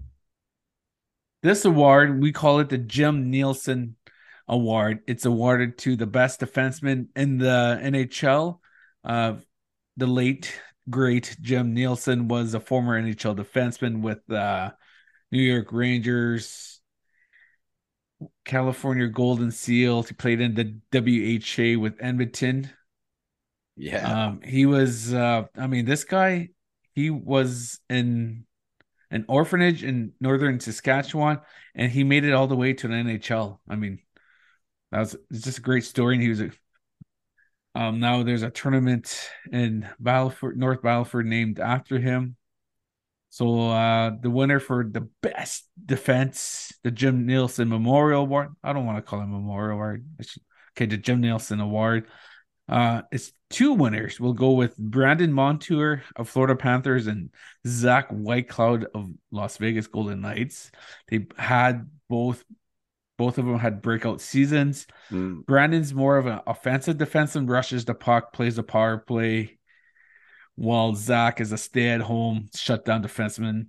this award, we call it the Jim Neilson Award. It's awarded to the best defenseman in the NHL. Uh the late great Jim Neilson was a former NHL defenseman with uh, New York Rangers, California Golden Seals. He played in the WHA with Edmonton. Yeah. Um, he was uh, I mean, this guy, he was in an orphanage in northern Saskatchewan, and he made it all the way to an NHL. I mean, that was it's just a great story. And he was a um, now there's a tournament in Battleford, North Battleford, named after him. So uh, the winner for the best defense, the Jim Neilson Memorial Award. I don't want to call it Memorial Award. Should, okay, the Jim Neilson Award. Uh, it's two winners. We'll go with Brandon Montour of Florida Panthers and Zach Whitecloud of Las Vegas Golden Knights. They had both Both of them had breakout seasons. Mm. Brandon's more of an offensive defenseman, rushes the puck, plays the power play, while Zach is a stay-at-home shutdown defenseman.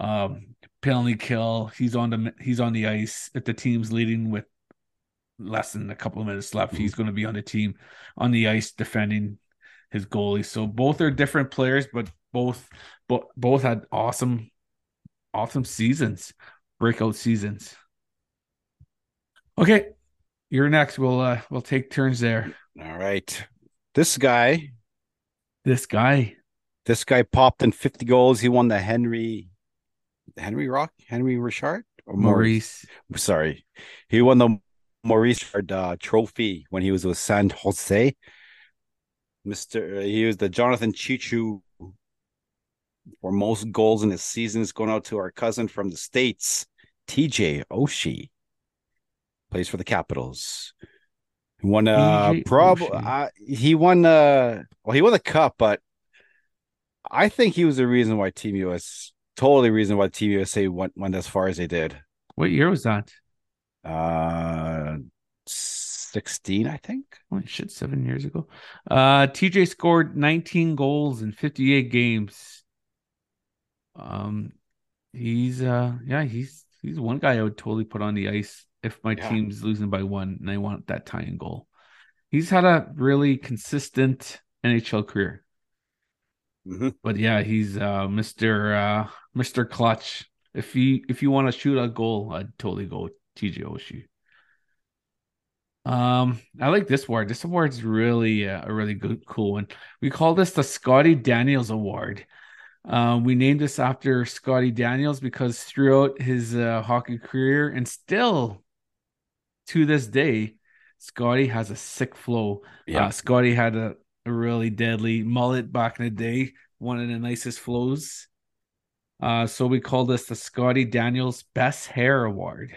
Um, penalty kill. He's on the he's on the ice. If the team's leading with less than a couple of minutes left, he's going to be on the team on the ice defending his goalie. So both are different players, but both but both had awesome, awesome seasons, breakout seasons. Okay, you're next. We'll uh we'll take turns there. All right. This guy, This guy, this guy popped in 50 goals. He won the Henry Henry Rock, Henry Richard or Maurice. Sorry. He won the Maurice uh, trophy when he was with San Jose. Mr. He was the Jonathan Cheechoo for most goals in his seasons, going out to our cousin from the States, TJ Oshie. Plays for the Capitals. He won uh prob uh, he won uh well he won the cup, but I think he was the reason why Team US totally reason why Team USA went went as far as they did. What year was that? Uh 16, I think. Holy shit, seven years ago. Uh TJ scored 19 goals in 58 games. Um he's uh yeah, he's he's one guy I would totally put on the ice if my Yeah. team's losing by one and I want that tying goal. He's had a really consistent NHL career. Mhm. But yeah, he's uh Mr. uh Mr. Clutch. If you if you want to shoot a goal, I'd totally go TJ Oshie. Um, I like this award. This award's really uh, a really good, cool one. We call this the Scotty Daniels Award. Uh, we named this after Scotty Daniels because throughout his uh, hockey career and still to this day, Scotty has a sick flow. Yeah. Uh, Scotty had a, a really deadly mullet back in the day, one of the nicest flows. Uh, so we call this the Scotty Daniels Best Hair Award.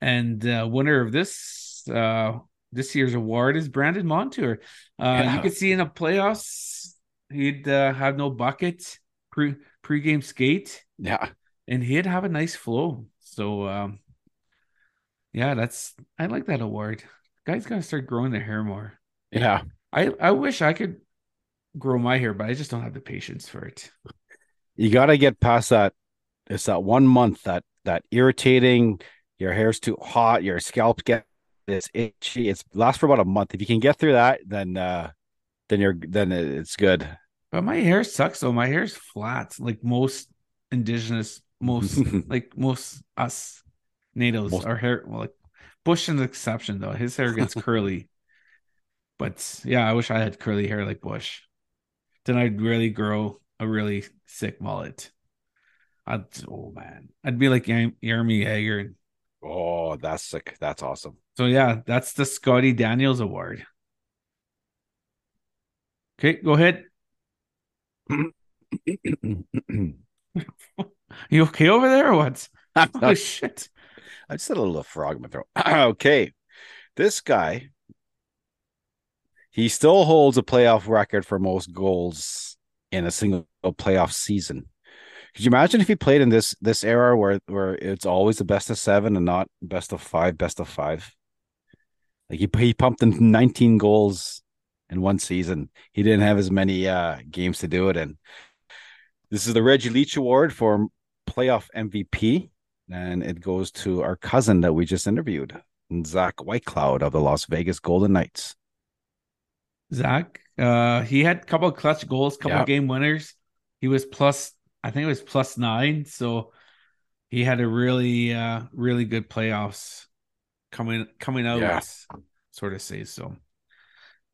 And uh, winner of this uh, this year's award is Brandon Montour. Uh, Yeah. You could see in the playoffs, he'd uh, have no bucket pre pregame skate, yeah. and he'd have a nice flow. So, um, yeah, that's I like that award. Guys got to start growing their hair more. Yeah. I I wish I could grow my hair, but I just don't have the patience for it. You gotta get past that. It's that one month that that irritating, your hair's too hot, your scalp gets it's itchy. It's lasts for about a month. If you can get through that, then uh then you're then it's good. But my hair sucks though. My hair's flat, like most indigenous, most (laughs) like most us natives. Most- our hair, well, like Bush is an exception though. His hair gets (laughs) curly. But yeah, I wish I had curly hair like Bush. Then I'd really grow a really sick mullet. I'd oh man, I'd be like Jeremy Hager. Oh, that's sick. That's awesome. So yeah, that's the Scotty Daniels Award. Okay, go ahead. (coughs) You okay over there or what? (laughs) Oh shit. I just had a little frog in my throat. (coughs) okay. This guy, he still holds a playoff record for most goals in a single playoff season. Could you imagine if he played in this this era where where it's always the best of seven and not best of five, best of five? Like he he pumped in 19 goals in one season. He didn't have as many uh games to do it in. This is the Reggie Leach Award for playoff MVP and it goes to our cousin that we just interviewed, Zach Whitecloud of the Las Vegas Golden Knights. Zach, uh, he had a couple of clutch goals, couple of game winners. He was plus, I think it was plus nine. So he had a really, uh, really good playoffs coming coming out. Yeah. Sort of say so.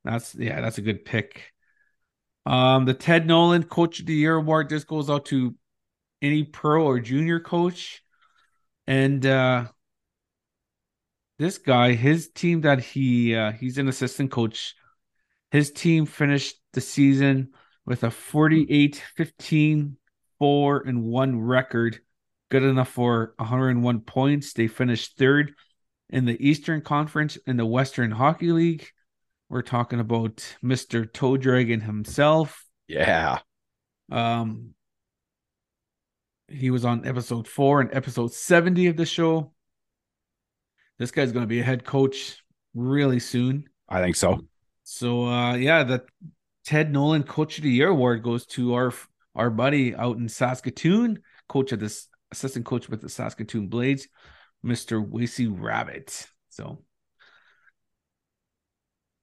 That's yeah, that's a good pick. Um, the Ted Nolan Coach of the Year award just goes out to any pro or junior coach, and uh, this guy, his team that he uh, he's an assistant coach. His team finished the season with a 48 15 4 and 1 record, good enough for 101 points. They finished third in the Eastern Conference in the Western Hockey League. We're talking about Mr. Toe Dragon himself. Yeah. Um, he was on episode four and episode 70 of the show. this guy's going to be a head coach really soon. I think so. So uh, yeah, the Ted Nolan Coach of the Year award goes to our our buddy out in Saskatoon, coach of this assistant coach with the Saskatoon Blades, Mr. Wacey Rabbit. So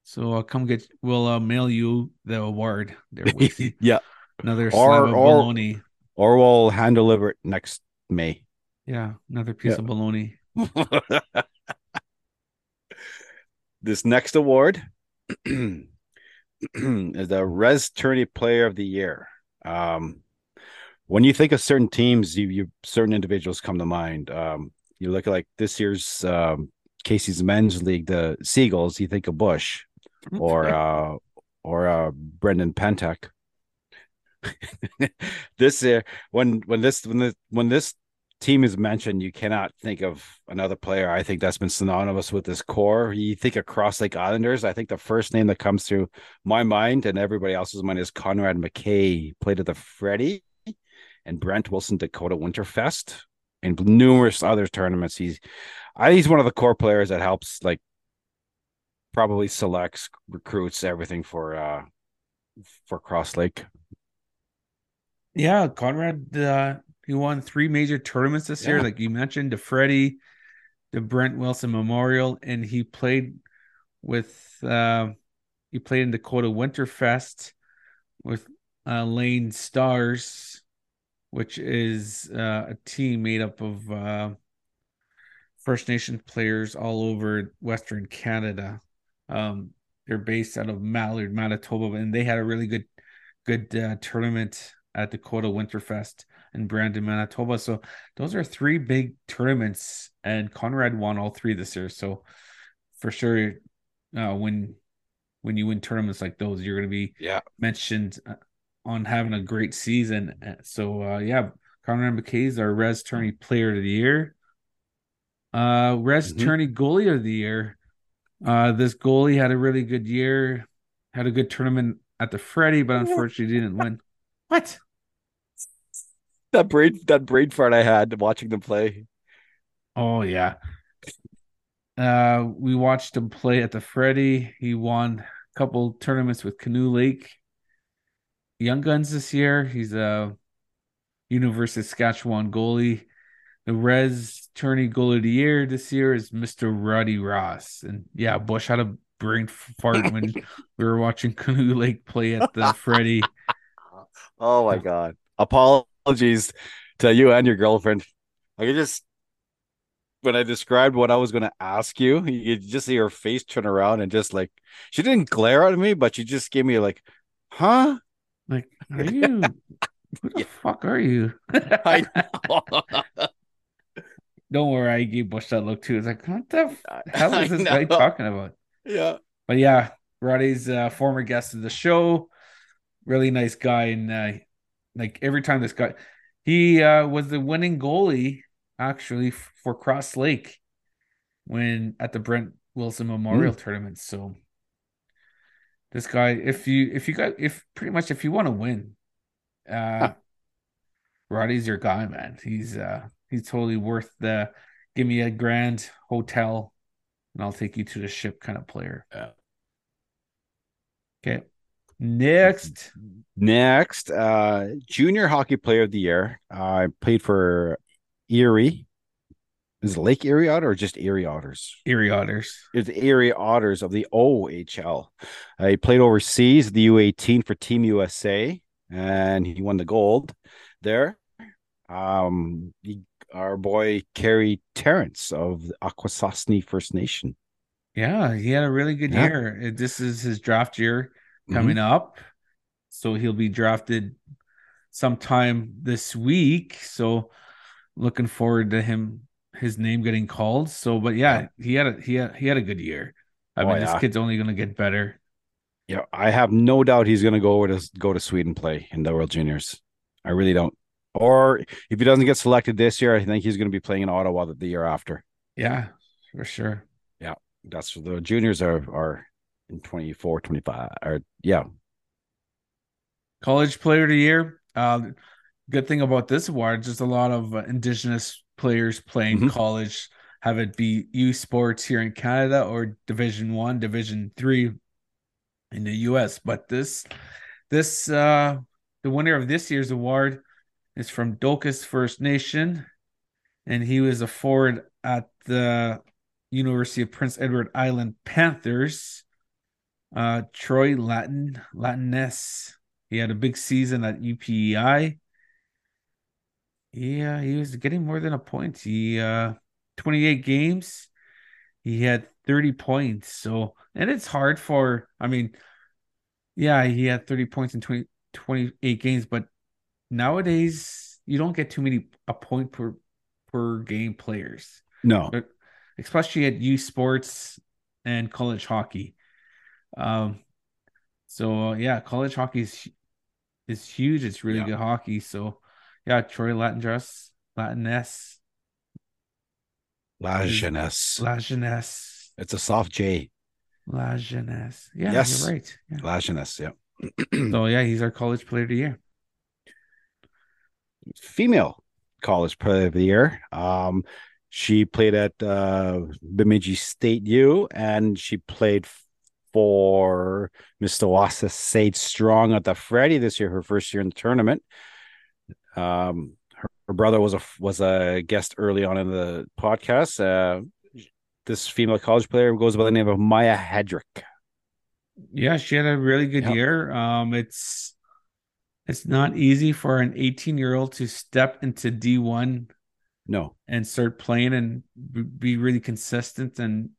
so I'll come get we'll uh, mail you the award there, (laughs) Wacey. yeah. Another Or- slab of or- bologna. Or we'll hand deliver it next May. Yeah, another piece Yeah. of bologna. (laughs) this next award (clears throat) is the Rez Tourney Player of the Year. Um, when you think of certain teams, you, you certain individuals come to mind. Um, you look at like this year's um, Casey's men's league, the Seagulls. You think of Bush or uh, or uh, Brendan Pentek. (laughs) this year, when when this when this when this team is mentioned, you cannot think of another player. I think that's been synonymous with this core. You think of Cross Lake Islanders. I think the first name that comes through my mind and everybody else's mind is Conrad McKay. Played at the Freddie and Brent Wilson Dakota Winterfest and numerous other tournaments. He's I he's one of the core players that helps like probably selects recruits everything for uh for Cross Lake. Yeah, Conrad, uh, he won three major tournaments this year, like you mentioned, the Freddie, the Brent Wilson Memorial, and he played with uh, he played in Dakota Winterfest with uh, Lane Stars, which is uh, a team made up of uh, First Nation players all over Western Canada. Um, they're based out of Mallard, Manitoba, and they had a really good good uh, tournament at Dakota Winterfest in Brandon, Manitoba. So those are three big tournaments, and Conrad won all three this year. So for sure, uh, when when you win tournaments like those, you're going to be Yeah. mentioned uh, on having a great season. Uh, So uh, yeah, Conrad McKay is our Rez Tourney Player of the Year. Uh, Rez Mhm. Tourney Goalie of the Year. Uh, this goalie had a really good year, had a good tournament at the Freddie, but unfortunately didn't win. What? That brain that brain fart I had watching them play. Oh yeah. Uh, we watched him play at the Freddie. He won a couple tournaments with Canoe Lake Young Guns this year. He's a University of Saskatchewan goalie. The Rez Tourney Goalie of the Year this year is Mr. Roddy Ross. And yeah, Bush had a brain fart when (laughs) we were watching Canoe Lake play at the Freddie. (laughs) Oh my god. Apologies to you and your girlfriend. I could just when I described what I was going to ask you, you just see her face turn around and just like she didn't glare at me, but she just gave me like, "Huh?" Like, are (laughs) you who the fuck are you? (laughs) I know. Don't worry, I gave Bush that look too. It's like, what the f- hell is (laughs) this guy talking about? yeah. But yeah, Roddy's uh, former guest of the show, really nice guy, and uh, like every time this guy, he uh, was the winning goalie actually for Cross Lake when at the Brent Wilson Memorial Tournament. So this guy, if you if you got if pretty much if you want to win, uh, Roddy's your guy, man. He's uh he's totally worth the give me a grand hotel and I'll take you to the ship kind of player. Yeah. Okay. Next. Next, uh junior hockey player of the year. I played for Erie. Is it Lake Erie Otter or just Erie Otters? Erie Otters. It's Erie Otters of the OHL. Uh, he played overseas, the U18 for Team USA, and he won the gold there. Um, he, our boy Carey Terrance of Akwesasne First Nation. Yeah, he had a really good Yeah. year. Uh, This is his draft year coming mm-hmm. up. So he'll be drafted sometime this week. So looking forward to him his name getting called. So but yeah, he had a he had he had a good year. I Oh, mean, this kid's only gonna get better. Yeah, I have no doubt he's going to go over to go to Sweden play in the World Juniors. I really don't. Or if he doesn't get selected this year, I think he's going to be playing in Ottawa the, the year after. Yeah, for sure. Yeah. That's the juniors are are in 24, 25. Or yeah, College Player of the Year. Uh, good thing about this award, just a lot of uh, Indigenous players playing Mhm. college have it be U Sports here in Canada or Division One, Division Three in the US. But this this uh the winner of this year's award is from Dokis First Nation, and he was a forward at the University of Prince Edward Island Panthers. Uh, Troy Latin Latiness. He had a big season at UPEI. Yeah, he was getting more than a point. He uh 28 games. He had 30 points. So, and it's hard for, I mean, yeah, he had 30 points in 20, 28 games, but nowadays you don't get too many a point per per game players. No. But especially at U Sports and college hockey. Um so yeah, college hockey is is huge. It's really Yeah. good hockey. So yeah, Troy Latin dress, Latin S, La Jeunesse. La Jeunesse, It's a soft J. La Jeunesse. Yeah, Yes. you're right. Yeah. La Jeunesse. Yeah. So yeah, he's our college player of the year. Female college player of the year. Um, she played at uh, Bemidji State U, and she played for Mr. Wassa Sage Strong at the Freddie this year, her first year in the tournament. Um, her, her brother was a was a guest early on in the podcast. Uh, this female college player goes by the name of Maya Hedrick. Yeah, she had a really good Yep. year. Um, it's it's not easy for an 18 year old to step into D1 No, and start playing and be really consistent. And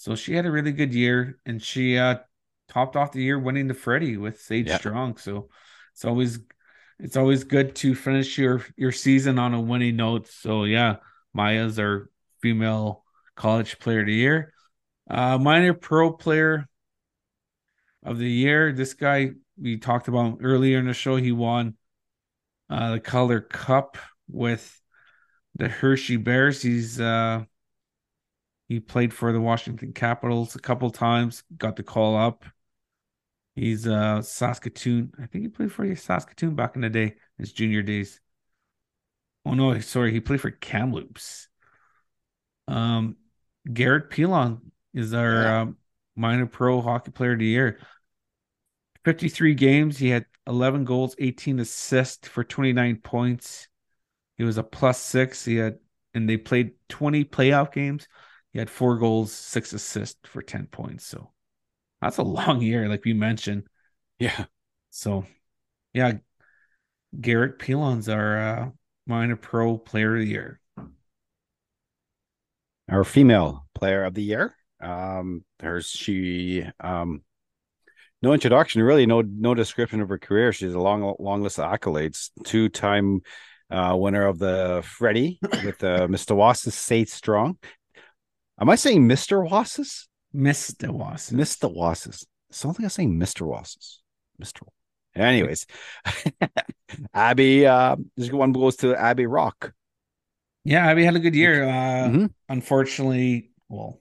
so she had a really good year, and she uh topped off the year winning the Freddie with Sage Yeah. Strong. So it's always it's always good to finish your your season on a winning note. So yeah, Maya's our female college player of the year. Uh minor pro player of the year. This guy we talked about earlier in the show. He won uh, the Calder Cup with the Hershey Bears. He's uh, he played for the Washington Capitals a couple times. Got the call up. He's uh Saskatoon. I think he played for Saskatoon back in the day, his junior days. Oh no, sorry, he played for Kamloops. Um, Garrett Pilon is our Yeah. um, minor pro hockey player of the year. 53 games. He had 11 goals, 18 assists for 29 points. He was a plus six. He had, and they played 20 playoff games. He had four goals, six assists for 10 points. So that's a (laughs) long year, like we mentioned. yeah, So, yeah, Garrett Pilon's our uh, minor pro player of the year. our female player of the year. Um, there's she. Um, no introduction, really. No, no description of her career. She's a long, long list of accolades. Two-time uh, winner of the Freddie with uh, Mr. Wasses State Strong. Am I saying Mr. Wasses? Mr. Wasson. Mr. Wasses. Sounds like I'm saying Mr. Wasses. Mr. Anyways, (laughs) Abby. Uh, this one goes to Abby Roque. Yeah, Abby had a good year. Uh, Mhm. Unfortunately, well,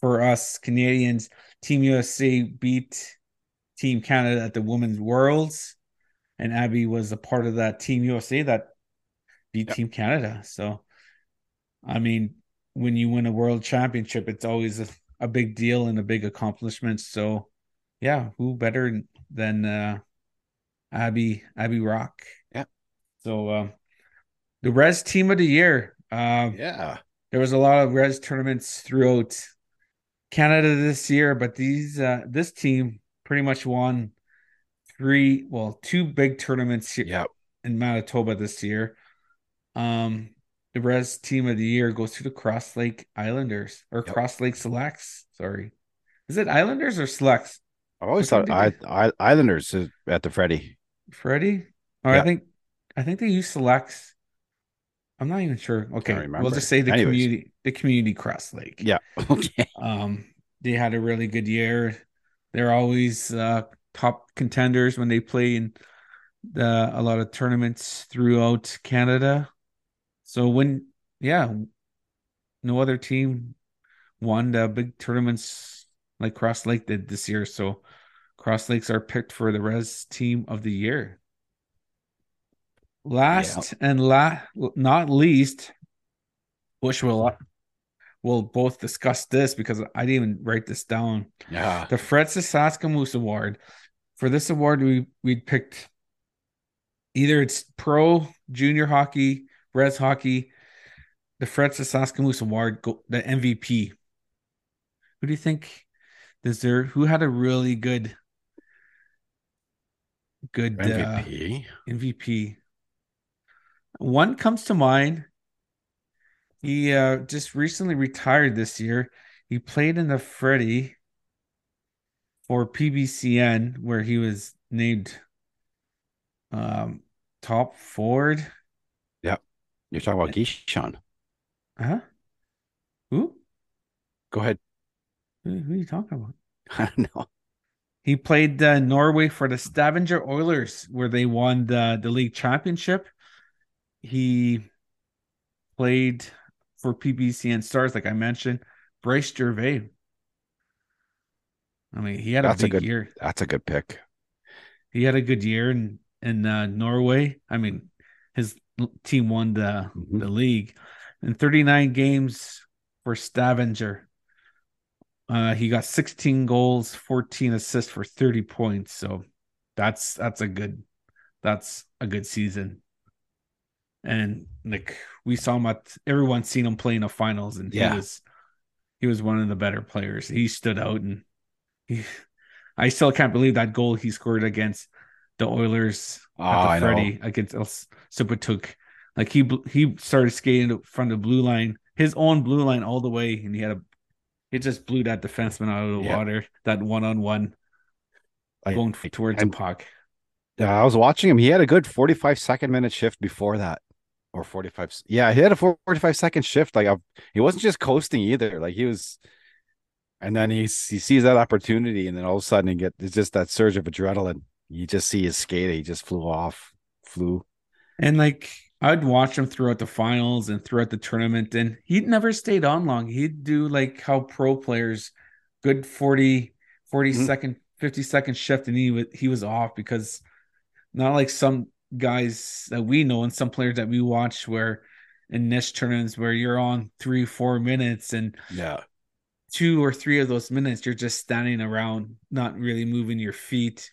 for us Canadians, Team USA beat Team Canada at the Women's Worlds, and Abby was a part of that Team USA that beat Yep. Team Canada. So, I mean, when you win a world championship, it's always a, a big deal and a big accomplishment. So, yeah, who better than uh, Abby Abby Roque? Yeah. So, uh, the Rez Team of the Year. Uh, Yeah. there was a lot of rez tournaments throughout Canada this year, but these uh this team pretty much won three, well, two big tournaments here Yeah. in Manitoba this year. Um the rez team of the year goes to the Cross Lake Islanders or Yep. Cross Lake Selects. Sorry. Is it Islanders or Selects? I always thought I, I, Islanders at the Freddie. Freddie? Or Yeah. I think I think they use Selects. I'm not even sure. Okay, we'll just say the Anyways. community the community Cross Lake. Yeah. (laughs) Okay. Um, they had a really good year. They're always uh, top contenders when they play in the, a lot of tournaments throughout Canada. So when, yeah, no other team won the big tournaments like Cross Lake did this year. So Cross Lakes are picked for the Rez Team of the Year. Last and la- not least, Bushwill we'll both discuss this because I didn't even write this down. Yeah. The Fred Sasakamoose Award. For this award, we we picked either it's pro, junior hockey, rez hockey, the Fred Sasakamoose Award, the MVP. Who do you think deserve? Who had a really good, good MVP? Uh, MVP. One comes to mind. He uh, just recently retired this year. He played in the Freddie for PBCN, where he was named um, top forward. You're talking about Gishon. Huh? Who? Go ahead. Who, who, are you talking about? (laughs) I don't know. He played uh, Norway for the Stavanger Oilers, where they won the, the league championship. He played for PBCN Stars, like I mentioned. Bryce Gervais. I mean, he had that's a big a good, year. That's a good pick. He had a good year in in uh, Norway. I mean, his team won the mm-hmm. the league in 39 games for Stavanger. Uh, he got 16 goals, 14 assists for 30 points. So that's that's a good that's a good season. And like we saw him at everyone's seen him play in the finals, and yeah. he was he was one of the better players. He stood out, and he I still can't believe that goal he scored against the Oilers oh, at the Freddie against El Supatuk. Like he he started skating from the blue line, his own blue line all the way, and he had a he just blew that defenseman out of the yeah. water. That one on one, going I, towards the puck. Yeah, I was watching him. He had a good forty-five second minute shift before that, or forty-five. Yeah, he had a forty-five second shift. Like I, he wasn't just coasting either. Like he was, and then he he sees that opportunity, and then all of a sudden he get it's just that surge of adrenaline. You just see his skate. He just flew off, flew. And like I'd watch him throughout the finals and throughout the tournament, and he'd never stayed on long. He'd do like how pro players, good 40, 40 mm-hmm. second, 50 second shift, and he was he was off because not like some guys that we know and some players that we watch where in niche tournaments where you're on three, four minutes and yeah, two or three of those minutes you're just standing around, not really moving your feet,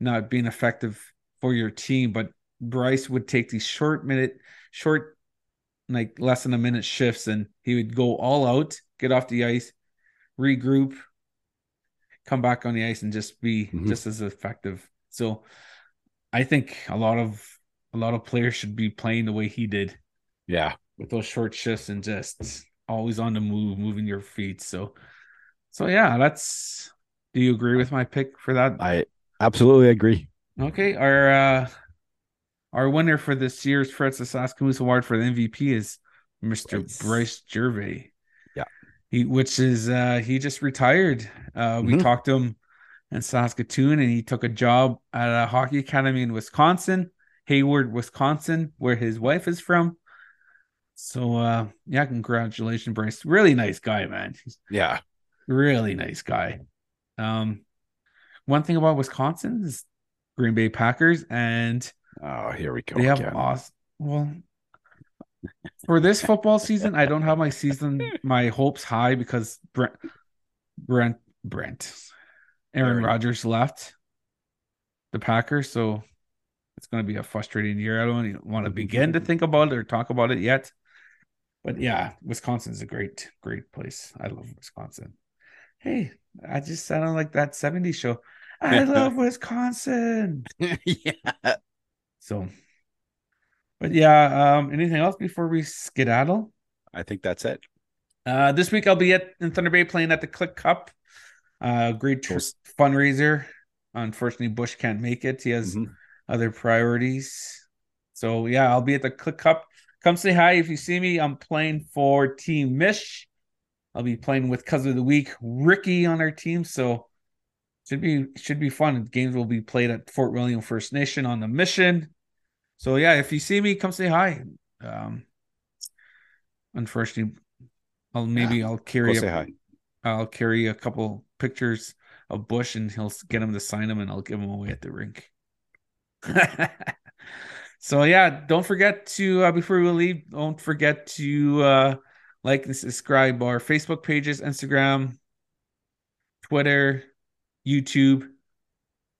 not being effective for your team. But Bryce would take these short minute, short, like less than a minute shifts, and he would go all out, get off the ice, regroup, come back on the ice, and just be mm-hmm. just as effective. So, I think a lot of a lot of players should be playing the way he did. Yeah, with those short shifts and just always on the move, moving your feet. So, so yeah, that's. Do you agree with my pick for that? I absolutely agree. Okay, our uh our winner for this year's Fred Sasakamoose Award for the MVP is Mr. Bryce, Bryce Gervais. Yeah. He which is uh he just retired. Uh we mm-hmm. talked to him in Saskatoon and he took a job at a hockey academy in Wisconsin, Hayward, Wisconsin, where his wife is from. So uh yeah, congratulations, Bryce. Really nice guy, man. He's yeah. Really nice guy. Um one thing about Wisconsin is Green Bay Packers and Oh, here we go. They have again. lost. Well, for this football season, I don't have my season my hopes high because Brent Brent Brent Aaron Rodgers left the Packers, so it's going to be a frustrating year. I don't even want to begin to think about it or talk about it yet. But yeah, Wisconsin is a great, great place. I love Wisconsin. Hey, I just sounded like that 70s show. I (laughs) love Wisconsin. yeah. So, but yeah, um, anything else before we skedaddle? I think that's it. Uh, this week I'll be at in Thunder Bay playing at the Klik Cup. Uh, great tr- fundraiser. Unfortunately, Bush can't make it. He has mm-hmm. other priorities. So yeah, I'll be at the Klik Cup. Come say hi if you see me. I'm playing for Team Mish. I'll be playing with cousin of the week Ricky on our team. So should be should be fun. Games will be played at Fort William First Nation on the mission. So yeah, if you see me, come say hi. Um, unfortunately, I'll maybe yeah, I'll carry say hi. I'll carry a couple pictures of Bush and he'll get him to sign them and I'll give them away at the rink. (laughs) so yeah, don't forget to uh, before we leave, don't forget to uh, like and subscribe our Facebook pages, Instagram, Twitter, YouTube.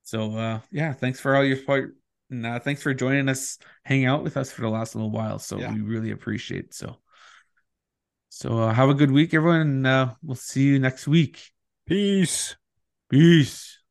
So uh yeah, thanks for all your support. And uh, thanks for joining us, hang out with us for the last little while. So Yeah. we really appreciate it. So so uh, have a good week, everyone, and uh, we'll see you next week. Peace. Peace.